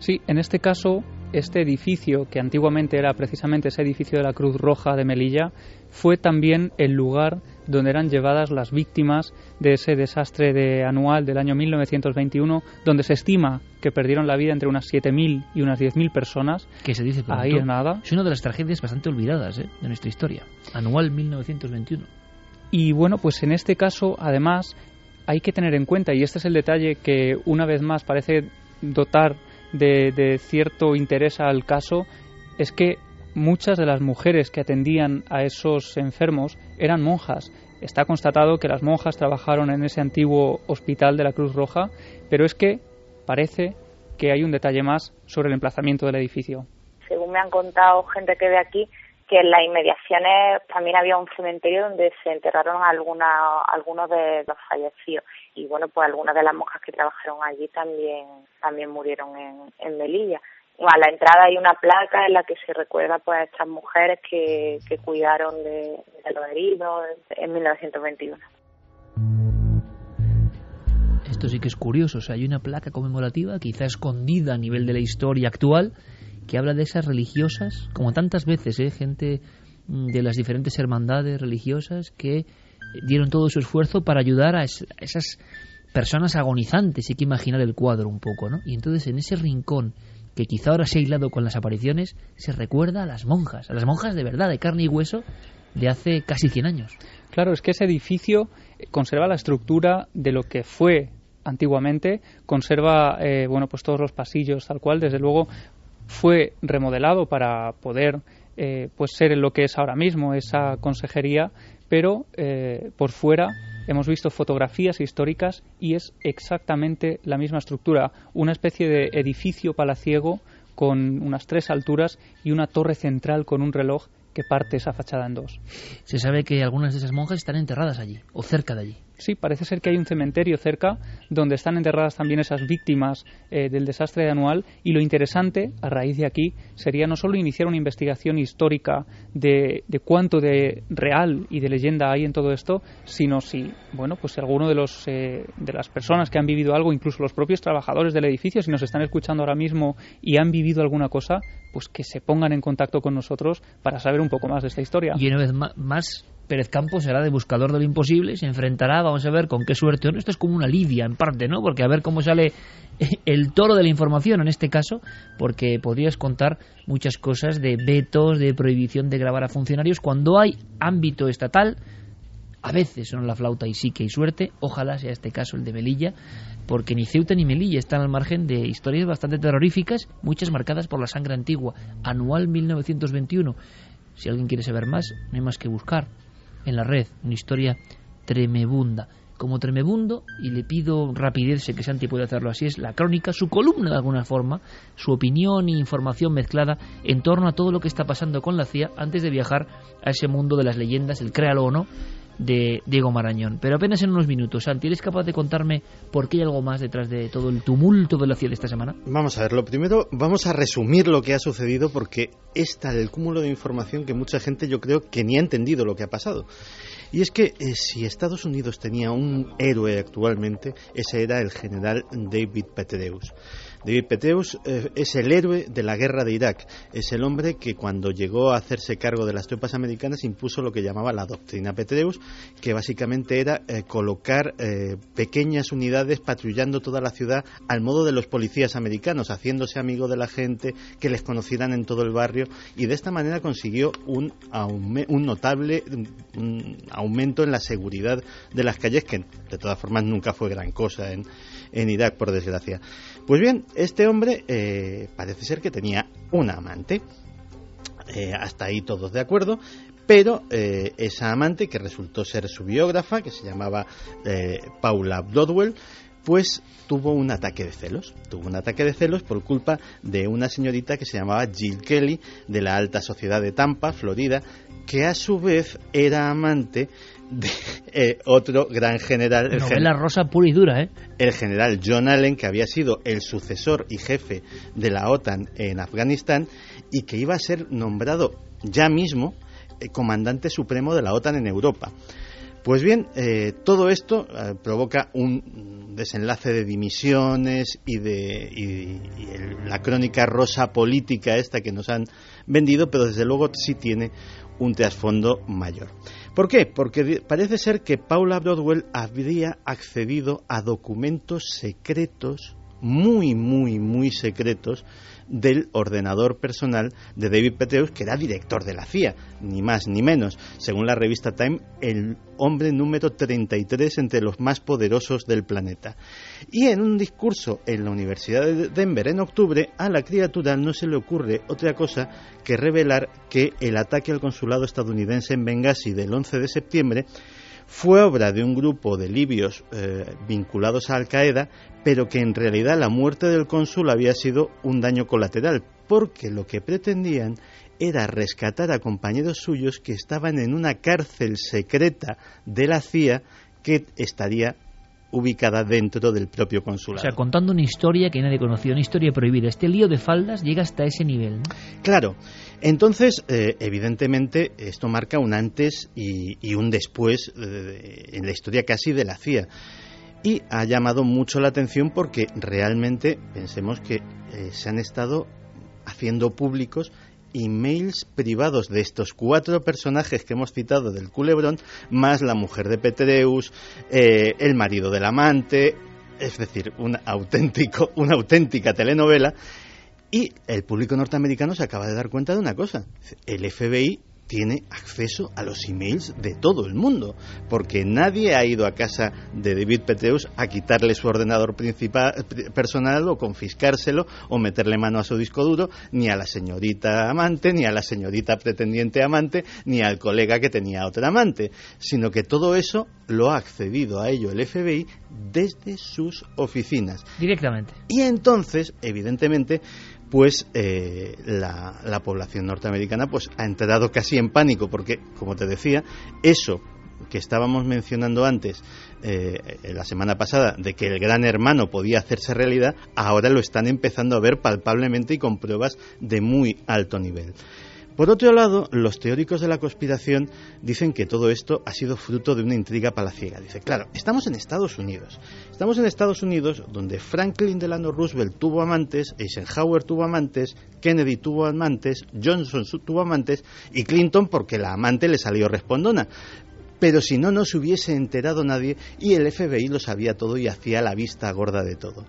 Sí, en este caso, este edificio, que antiguamente era precisamente ese edificio de la Cruz Roja de Melilla, fue también el lugar donde eran llevadas las víctimas de ese desastre de anual del año 1921, donde se estima que perdieron la vida entre unas 7.000 y unas 10.000 personas. Que se dice Ahí nada. Es una de las tragedias bastante olvidadas ¿eh? de nuestra historia. Anual 1921. Y bueno, pues en este caso, además, hay que tener en cuenta, y este es el detalle que una vez más parece dotar de, cierto interés al caso es que muchas de las mujeres que atendían a esos enfermos eran monjas. Está constatado que las monjas trabajaron en ese antiguo hospital de la Cruz Roja, pero es que parece que hay un detalle más sobre el emplazamiento del edificio. Según me han contado gente que ve aquí, que en las inmediaciones también había un cementerio donde se enterraron alguna, algunos de los fallecidos y bueno pues algunas de las monjas que trabajaron allí también también murieron en, en Melilla a la entrada hay una placa en la que se recuerda pues a estas mujeres que, que cuidaron de, los heridos en 1921. Esto sí que es curioso, o sea, hay una placa conmemorativa, quizá escondida a nivel de la historia actual, que habla de esas religiosas, como tantas veces, ¿eh? gente mm, de las diferentes hermandades religiosas que dieron todo su esfuerzo para ayudar a esas personas agonizantes, hay que imaginar el cuadro un poco, ¿no? Y entonces en ese rincón que quizá ahora se ha aislado con las apariciones, se recuerda a las monjas, a las monjas de verdad, de carne y hueso, de hace casi 100 años. Claro, es que ese edificio conserva la estructura de lo que fue antiguamente, conserva eh, bueno pues todos los pasillos tal cual, desde luego fue remodelado para poder eh, pues ser lo que es ahora mismo esa consejería, pero eh, por fuera hemos visto fotografías históricas y es exactamente la misma estructura, una especie de edificio palaciego con unas tres alturas y una torre central con un reloj que parte esa fachada en dos. Se sabe que algunas de esas monjas están enterradas allí o cerca de allí. Sí, parece ser que hay un cementerio cerca donde están enterradas también esas víctimas eh, del desastre de anual y lo interesante a raíz de aquí sería no solo iniciar una investigación histórica de, cuánto de real y de leyenda hay en todo esto, sino si, bueno, pues si alguno de, los, eh, de las personas que han vivido algo, incluso los propios trabajadores del edificio, si nos están escuchando ahora mismo y han vivido alguna cosa, pues que se pongan en contacto con nosotros para saber un poco más de esta historia. Y una vez más Pérez Campos será de buscador de lo imposible, se enfrentará, vamos a ver con qué suerte. Esto es como una lidia en parte, ¿no? Porque a ver cómo sale el toro de la información en este caso, porque podrías contar muchas cosas de vetos, de prohibición de grabar a funcionarios cuando hay ámbito estatal. A veces son la flauta y sí que hay suerte, ojalá sea este caso el de Melilla, porque ni Ceuta ni Melilla están al margen de historias bastante terroríficas, muchas marcadas por la sangre antigua. Anual 1921. Si alguien quiere saber más, no hay más que buscar en la red, una historia tremebunda. Como tremebundo, y le pido rapidez, sé que Santi puede hacerlo así, es la crónica, su columna de alguna forma, su opinión e información mezclada en torno a todo lo que está pasando con la CIA antes de viajar a ese mundo de las leyendas, el créalo o no, de Diego Marañón. Pero apenas en unos minutos, Santi, ¿eres capaz de contarme por qué hay algo más detrás de todo el tumulto de la CIA de esta semana? Vamos a ver, lo primero, vamos a resumir lo que ha sucedido porque es tal el cúmulo de información que mucha gente yo creo que ni ha entendido lo que ha pasado. Y es que eh, si Estados Unidos tenía un héroe actualmente, ese era el general David Petraeus. David Petraeus eh, es el héroe de la guerra de Irak. Es el hombre que cuando llegó a hacerse cargo de las tropas americanas impuso lo que llamaba la doctrina Petraeus, que básicamente era eh, colocar pequeñas unidades patrullando toda la ciudad al modo de los policías americanos, haciéndose amigo de la gente, que les conocieran en todo el barrio y de esta manera consiguió un, un notable aumento en la seguridad de las calles, que de todas formas nunca fue gran cosa en Irak, por desgracia. Pues bien, este hombre eh, parece ser que tenía una amante. Eh, hasta ahí todos de acuerdo, pero eh, esa amante, que resultó ser su biógrafa, que se llamaba Paula Broadwell, pues tuvo un ataque de celos. Tuvo un ataque de celos por culpa de una señorita que se llamaba Jill Kelly, de la alta sociedad de Tampa, Florida, que a su vez era amante de eh, otro gran general. El rosa pura y dura, ¿eh? El general John Allen, que había sido el sucesor y jefe de la OTAN en Afganistán y que iba a ser nombrado ya mismo eh, comandante supremo de la OTAN en Europa. Pues bien, eh, todo esto eh, provoca un desenlace de dimisiones y de la crónica rosa política esta que nos han vendido, pero desde luego sí tiene un trasfondo mayor. ¿Por qué? Porque parece ser que Paula Broadwell habría accedido a documentos secretos, muy, muy, muy secretos, del ordenador personal de David Petraeus, que era director de la CIA, ni más ni menos. Según la revista Time, el hombre número 33 entre los más poderosos del planeta. Y en un discurso en la Universidad de Denver en octubre, a la criatura no se le ocurre otra cosa que revelar que el ataque al consulado estadounidense en Benghazi del 11 de septiembre fue obra de un grupo de libios eh, vinculados a Al Qaeda, pero que en realidad la muerte del cónsul había sido un daño colateral, porque lo que pretendían era rescatar a compañeros suyos que estaban en una cárcel secreta de la CIA que estaría ubicada dentro del propio consulado. O sea, contando una historia que nadie conocía, una historia prohibida. Este lío de faldas llega hasta ese nivel. Claro. Entonces, eh, evidentemente, esto marca un antes y, un después eh, en la historia casi de la CIA. Y ha llamado mucho la atención porque realmente pensemos que eh, se han estado haciendo públicos emails privados de estos cuatro personajes que hemos citado del culebrón, más la mujer de Petreus, el marido del amante, es decir, un auténtico, una auténtica telenovela. Y el público norteamericano se acaba de dar cuenta de una cosa. El FBI tiene acceso a los emails de todo el mundo, porque nadie ha ido a casa de David Peteus a quitarle su ordenador principal, personal o confiscárselo o meterle mano a su disco duro, ni a la señorita amante, ni a la señorita pretendiente amante, ni al colega que tenía otra amante, sino que todo eso lo ha accedido a ello el FBI desde sus oficinas. Directamente. Y entonces, evidentemente, pues eh, la, población norteamericana pues ha entrado casi en pánico porque, como te decía, eso que estábamos mencionando antes eh, la semana pasada de que el gran hermano podía hacerse realidad, ahora lo están empezando a ver palpablemente y con pruebas de muy alto nivel. Por otro lado, los teóricos de la conspiración dicen que todo esto ha sido fruto de una intriga palaciega. Dice, claro, estamos en Estados Unidos. Estamos en Estados Unidos donde Franklin Delano Roosevelt tuvo amantes, Eisenhower tuvo amantes, Kennedy tuvo amantes, Johnson tuvo amantes y Clinton porque la amante le salió respondona pero si no, no se hubiese enterado nadie y el FBI lo sabía todo y hacía la vista gorda de todo.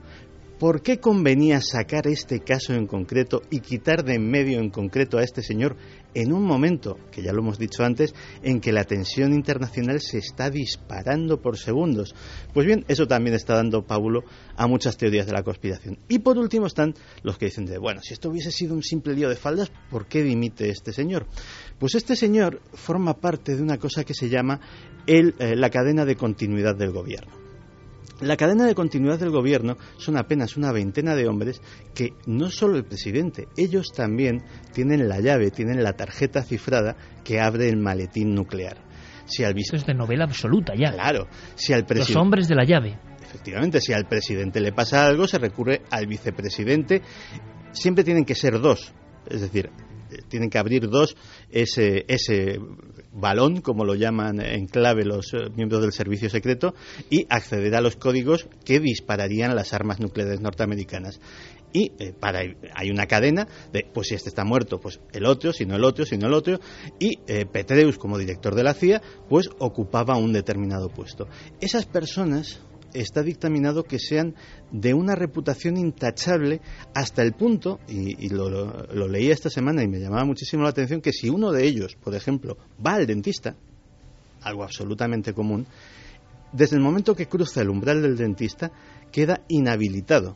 ¿Por qué convenía sacar este caso en concreto y quitar de en medio en concreto a este señor en un momento, que ya lo hemos dicho antes, en que la tensión internacional se está disparando por segundos? Pues bien, eso también está dando pábulo a muchas teorías de la conspiración. Y por último están los que dicen de, bueno, si esto hubiese sido un simple lío de faldas, ¿por qué dimite este señor? Pues este señor forma parte de una cosa que se llama eh, la cadena de continuidad del gobierno. La cadena de continuidad del gobierno son apenas una veintena de hombres que no solo el presidente, ellos también tienen la llave, tienen la tarjeta cifrada que abre el maletín nuclear. Si al Esto es de novela absoluta ya. Claro. Si al Los hombres de la llave. Efectivamente, si al presidente le pasa algo, se recurre al vicepresidente. Siempre tienen que ser dos. Es decir, tienen que abrir dos ese, ese balón, como lo llaman en clave los eh, miembros del servicio secreto, y acceder a los códigos que dispararían las armas nucleares norteamericanas. Y eh, para, hay una cadena de, pues si este está muerto, pues el otro, si no el otro, si no el otro. Y eh, Petreus, como director de la CIA, pues ocupaba un determinado puesto. Esas personas está dictaminado que sean de una reputación intachable hasta el punto, y, lo, lo, leí esta semana y me llamaba muchísimo la atención, que si uno de ellos, por ejemplo, va al dentista, algo absolutamente común, desde el momento que cruza el umbral del dentista, queda inhabilitado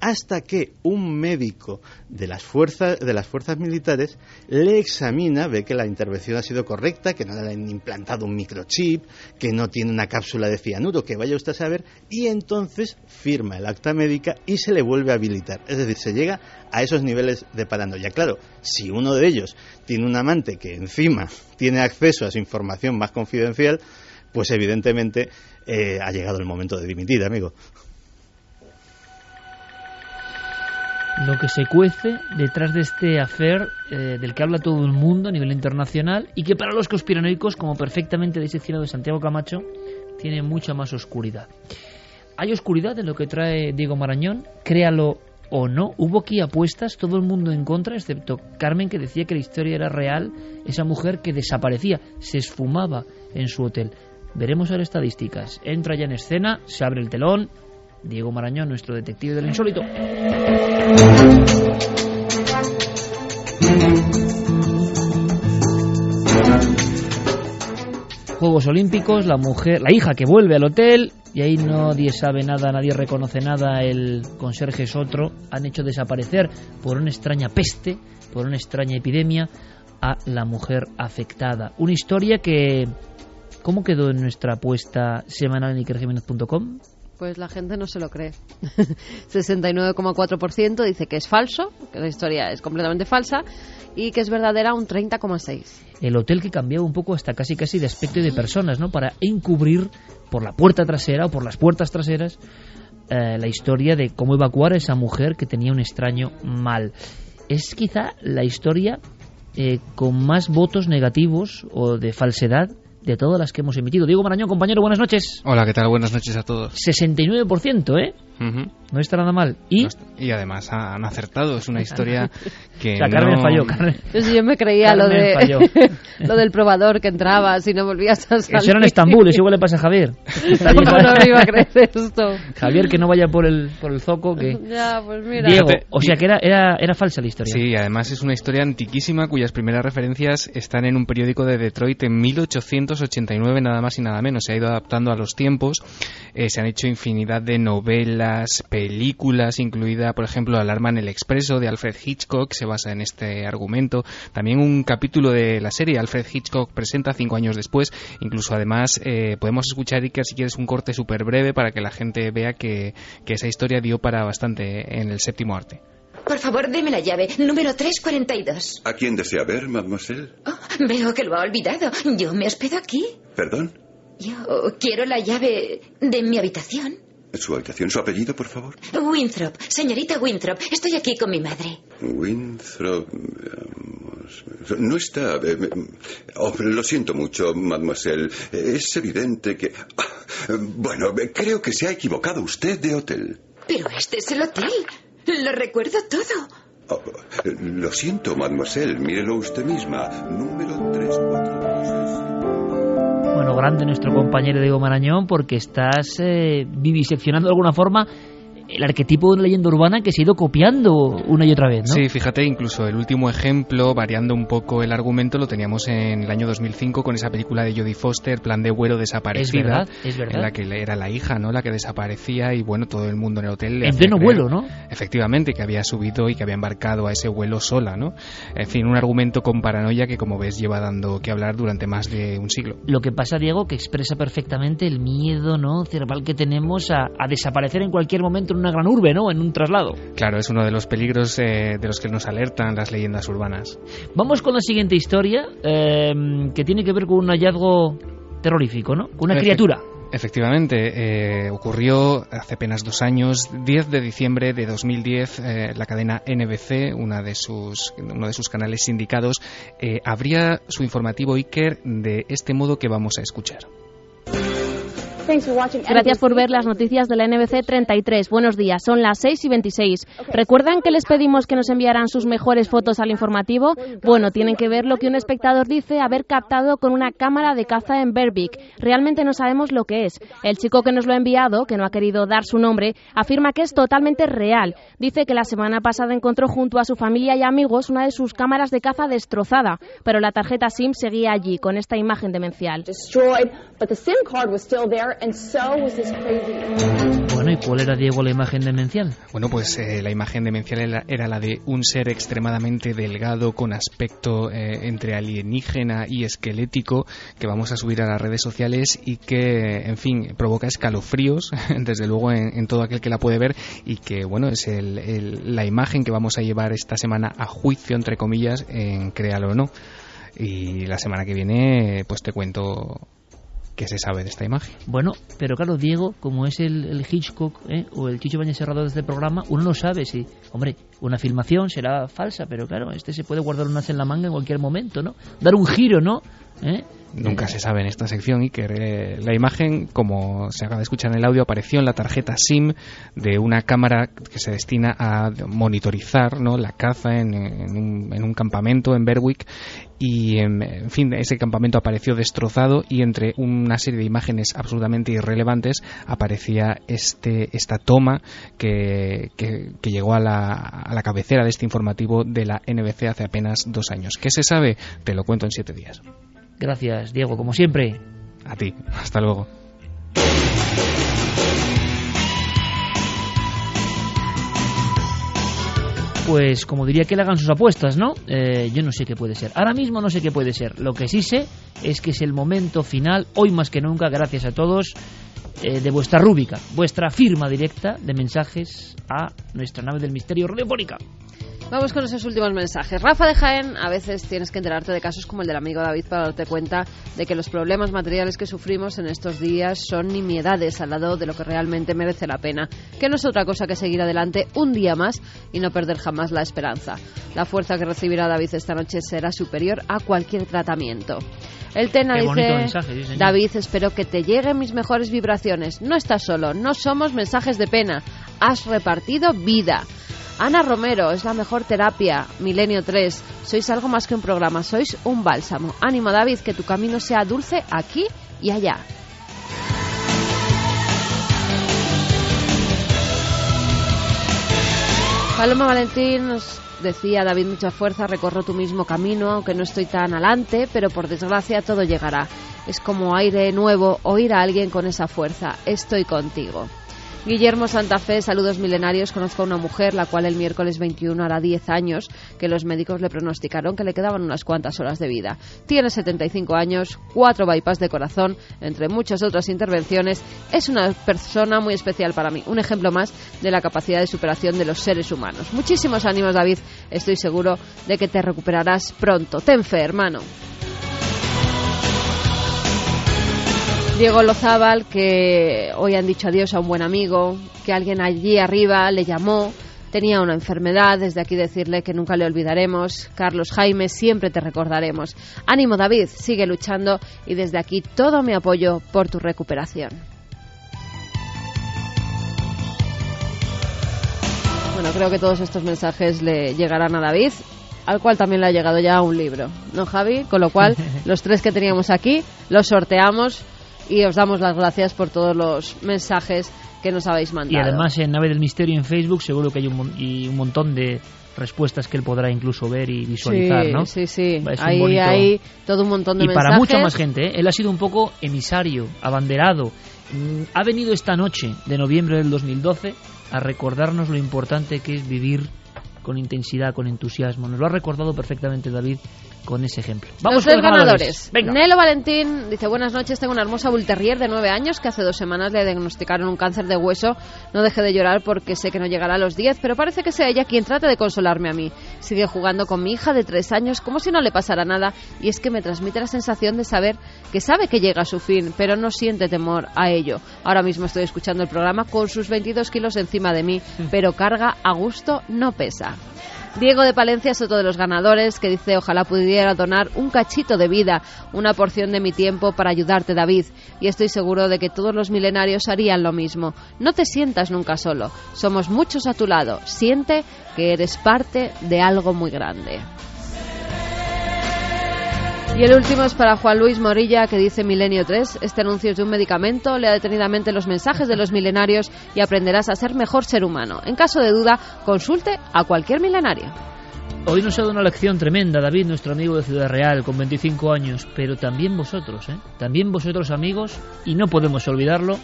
hasta que un médico de las fuerzas de las fuerzas militares le examina, ve que la intervención ha sido correcta, que no le han implantado un microchip, que no tiene una cápsula de cianuro, que vaya usted a saber, y entonces firma el acta médica y se le vuelve a habilitar. Es decir, se llega a esos niveles de paranoia. Claro, si uno de ellos tiene un amante que encima tiene acceso a su información más confidencial, pues evidentemente eh, ha llegado el momento de dimitir, amigo. Lo que se cuece detrás de este affair eh, del que habla todo el mundo a nivel internacional y que para los conspiranoicos, como perfectamente diseccionado de Santiago Camacho, tiene mucha más oscuridad. Hay oscuridad en lo que trae Diego Marañón, créalo o no. Hubo aquí apuestas, todo el mundo en contra, excepto Carmen que decía que la historia era real, esa mujer que desaparecía, se esfumaba en su hotel. Veremos ahora estadísticas. Entra ya en escena, se abre el telón, Diego Marañón, nuestro detective del insólito. Juegos Olímpicos, la mujer, la hija que vuelve al hotel y ahí nadie sabe nada, nadie reconoce nada, el conserje es otro, han hecho desaparecer por una extraña peste, por una extraña epidemia a la mujer afectada. Una historia que ¿Cómo quedó en nuestra apuesta semanal en ikerjiménez.com? Pues la gente no se lo cree. 69,4% dice que es falso, que la historia es completamente falsa, y que es verdadera un 30,6%. El hotel que cambiaba un poco hasta casi casi de aspecto y de personas, ¿no? Para encubrir por la puerta trasera o por las puertas traseras eh, la historia de cómo evacuar a esa mujer que tenía un extraño mal. Es quizá la historia eh, con más votos negativos o de falsedad de todas las que hemos emitido. Diego Marañón, compañero, buenas noches. Hola, ¿qué tal? Buenas noches a todos. 69%, ¿eh? No está nada mal. Y, y además han acertado. Es una historia que. o sea, Carmen falló. Carmen. Yo me creía lo de lo del probador que entrabas y no volvías a salir. Eso era en Estambul, eso igual le pasa a Javier. ¿Cómo no me iba a creer esto? Javier, que no vaya por el, por el zoco. que Ya, pues mira. Diego, o sea que era, era, era falsa la historia. Sí, además es una historia antiquísima cuyas primeras referencias están en un periódico de Detroit en 1889, nada más y nada menos. Se ha ido adaptando a los tiempos. Eh, se han hecho infinidad de novelas, películas, por ejemplo, Alarma en el Expreso de Alfred Hitchcock, se basa en este argumento. También un capítulo de la serie Alfred Hitchcock presenta cinco años después. Incluso, además, eh, podemos escuchar, Iker, si quieres, un corte súper breve para que la gente vea que, que esa historia dio para bastante en el séptimo arte. Por favor, deme la llave. Número 342. ¿A quién desea ver, mademoiselle? Oh, veo que lo ha olvidado. Yo me hospedo aquí. ¿Perdón? Yo quiero la llave de mi habitación. ¿Su habitación, su apellido, por favor? Winthrop. Señorita Winthrop, estoy aquí con mi madre. Winthrop. No está. eh, Oh, lo siento mucho, mademoiselle. Es evidente que. Ah, Bueno, creo que se ha equivocado usted de hotel. Pero este es el hotel. Lo recuerdo todo. Oh, Lo siento, mademoiselle. Mírelo usted misma. Número 346. Bueno, grande nuestro compañero Diego Marañón porque estás eh, viviseccionando de alguna forma el arquetipo de una leyenda urbana que se ha ido copiando una y otra vez, ¿no? Sí, fíjate, incluso el último ejemplo, variando un poco el argumento, lo teníamos en el año 2005 con esa película de Jodie Foster, Plan de vuelo desaparecida. Es verdad, es verdad. En la que era la hija, ¿no? La que desaparecía y, bueno, todo el mundo en el hotel... En pleno vuelo, ¿no? Efectivamente, que había subido y que había embarcado a ese vuelo sola, ¿no? En fin, un argumento con paranoia que, como ves, lleva dando que hablar durante más de un siglo. Lo que pasa, Diego, que expresa perfectamente el miedo no cerebral que tenemos a, a desaparecer en cualquier momento en una gran urbe, ¿no? En un traslado. Claro, es uno de los peligros eh, de los que nos alertan las leyendas urbanas. Vamos con la siguiente historia, eh, que tiene que ver con un hallazgo terrorífico, ¿no? Con una Efe- criatura. Efectivamente, eh, ocurrió hace apenas dos años, 10 de diciembre de 2010, eh, la cadena NBC, una de sus, uno de sus canales sindicados, eh, abría su informativo Iker de este modo que vamos a escuchar. Gracias por ver las noticias de la NBC 33. Buenos días, son las 6 y 26. ¿Recuerdan que les pedimos que nos enviaran sus mejores fotos al informativo? Bueno, tienen que ver lo que un espectador dice haber captado con una cámara de caza en Berbick. Realmente no sabemos lo que es. El chico que nos lo ha enviado, que no ha querido dar su nombre, afirma que es totalmente real. Dice que la semana pasada encontró junto a su familia y amigos una de sus cámaras de caza destrozada, pero la tarjeta SIM seguía allí con esta imagen demencial. Bueno, ¿y cuál era, Diego, la imagen demencial? Bueno, pues eh, la imagen demencial era, era la de un ser extremadamente delgado con aspecto eh, entre alienígena y esquelético que vamos a subir a las redes sociales y que, en fin, provoca escalofríos, desde luego en, en todo aquel que la puede ver y que, bueno, es el- el- la imagen que vamos a llevar esta semana a juicio, entre comillas, en Créalo o no. Y la semana que viene, pues te cuento qué se sabe de esta imagen. Bueno, pero claro, Diego, como es el, el Hitchcock ¿eh? o el Chicho Bañez Serrado de este programa, uno no sabe si, hombre, una filmación será falsa, pero claro, este se puede guardar un as en la manga en cualquier momento, ¿no? Dar un giro, ¿no? ¿Eh? Nunca se sabe en esta sección y que eh, la imagen, como se acaba de escuchar en el audio, apareció en la tarjeta SIM de una cámara que se destina a monitorizar ¿no? la caza en, en un, en un campamento en Berwick y en, en fin, ese campamento apareció destrozado y entre una serie de imágenes absolutamente irrelevantes aparecía este, esta toma que, que, que llegó a la, a la cabecera de este informativo de la NBC hace apenas dos años. ¿Qué se sabe? Te lo cuento en siete días. Gracias, Diego, como siempre. A ti, hasta luego. Pues como diría que le hagan sus apuestas, ¿no? Eh, yo no sé qué puede ser. Ahora mismo no sé qué puede ser. Lo que sí sé es que es el momento final, hoy más que nunca, gracias a todos, eh, de vuestra rúbrica, vuestra firma directa de mensajes a nuestra nave del misterio radiofónica. Vamos con esos últimos mensajes. Rafa de Jaén, a veces tienes que enterarte de casos como el del amigo David para darte cuenta de que los problemas materiales que sufrimos en estos días son nimiedades al lado de lo que realmente merece la pena, que no es otra cosa que seguir adelante un día más y no perder jamás la esperanza. La fuerza que recibirá David esta noche será superior a cualquier tratamiento. El Tena dice, David, espero que te lleguen mis mejores vibraciones. No estás solo, no somos mensajes de pena. Has repartido vida. Ana Romero, es la mejor terapia. Milenio 3, sois algo más que un programa, sois un bálsamo. Ánimo David, que tu camino sea dulce aquí y allá. Paloma Valentín nos decía David mucha fuerza, recorro tu mismo camino, aunque no estoy tan adelante, pero por desgracia todo llegará. Es como aire nuevo oír a alguien con esa fuerza. Estoy contigo. Guillermo Santa Fe, saludos milenarios. Conozco a una mujer, la cual el miércoles 21 hará 10 años, que los médicos le pronosticaron que le quedaban unas cuantas horas de vida. Tiene 75 años, cuatro bypass de corazón, entre muchas otras intervenciones. Es una persona muy especial para mí, un ejemplo más de la capacidad de superación de los seres humanos. Muchísimos ánimos, David. Estoy seguro de que te recuperarás pronto. Ten fe, hermano. Diego Lozábal, que hoy han dicho adiós a un buen amigo, que alguien allí arriba le llamó, tenía una enfermedad, desde aquí decirle que nunca le olvidaremos. Carlos Jaime, siempre te recordaremos. Ánimo David, sigue luchando y desde aquí todo mi apoyo por tu recuperación. Bueno, creo que todos estos mensajes le llegarán a David, al cual también le ha llegado ya un libro, ¿no, Javi? Con lo cual, los tres que teníamos aquí los sorteamos y os damos las gracias por todos los mensajes que nos habéis mandado. Y además en Nave del Misterio en Facebook seguro que hay un, y un montón de respuestas que él podrá incluso ver y visualizar, sí, ¿no? Sí, sí, ahí hay todo un montón de y mensajes. Y para mucha más gente, ¿eh? él ha sido un poco emisario, abanderado. Mm, ha venido esta noche de noviembre del 2012 a recordarnos lo importante que es vivir con intensidad, con entusiasmo. Nos lo ha recordado perfectamente David con ese ejemplo. Vamos Los ganadores. Nelo Valentín dice, buenas noches, tengo una hermosa Bull Terrier de nueve años que hace dos semanas le diagnosticaron un cáncer de hueso. No deje de llorar porque sé que no llegará a los diez, pero parece que sea ella quien trata de consolarme a mí. Sigue jugando con mi hija de tres años como si no le pasara nada y es que me transmite la sensación de saber que sabe que llega a su fin, pero no siente temor a ello. Ahora mismo estoy escuchando el programa con sus 22 kilos encima de mí, pero carga a gusto, no pesa. Diego de Palencia es otro de los ganadores que dice ojalá pudiera donar un cachito de vida, una porción de mi tiempo para ayudarte David. Y estoy seguro de que todos los milenarios harían lo mismo. No te sientas nunca solo. Somos muchos a tu lado. Siente que eres parte de algo muy grande. Y el último es para Juan Luis Morilla, que dice Milenio 3. Este anuncio es de un medicamento. Lea detenidamente los mensajes de los milenarios y aprenderás a ser mejor ser humano. En caso de duda, consulte a cualquier milenario. Hoy nos ha dado una lección tremenda, David, nuestro amigo de Ciudad Real, con 25 años, pero también vosotros, ¿eh? También vosotros, amigos, y no podemos olvidarlo,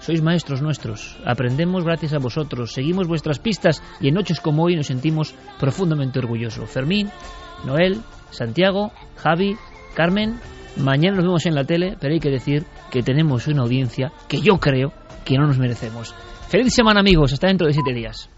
sois maestros nuestros, aprendemos gracias a vosotros, seguimos vuestras pistas y en noches como hoy nos sentimos profundamente orgullosos. Fermín, Noel, Santiago, Javi, Carmen, mañana nos vemos en la tele, pero hay que decir que tenemos una audiencia que yo creo que no nos merecemos. Feliz semana amigos, hasta dentro de siete días.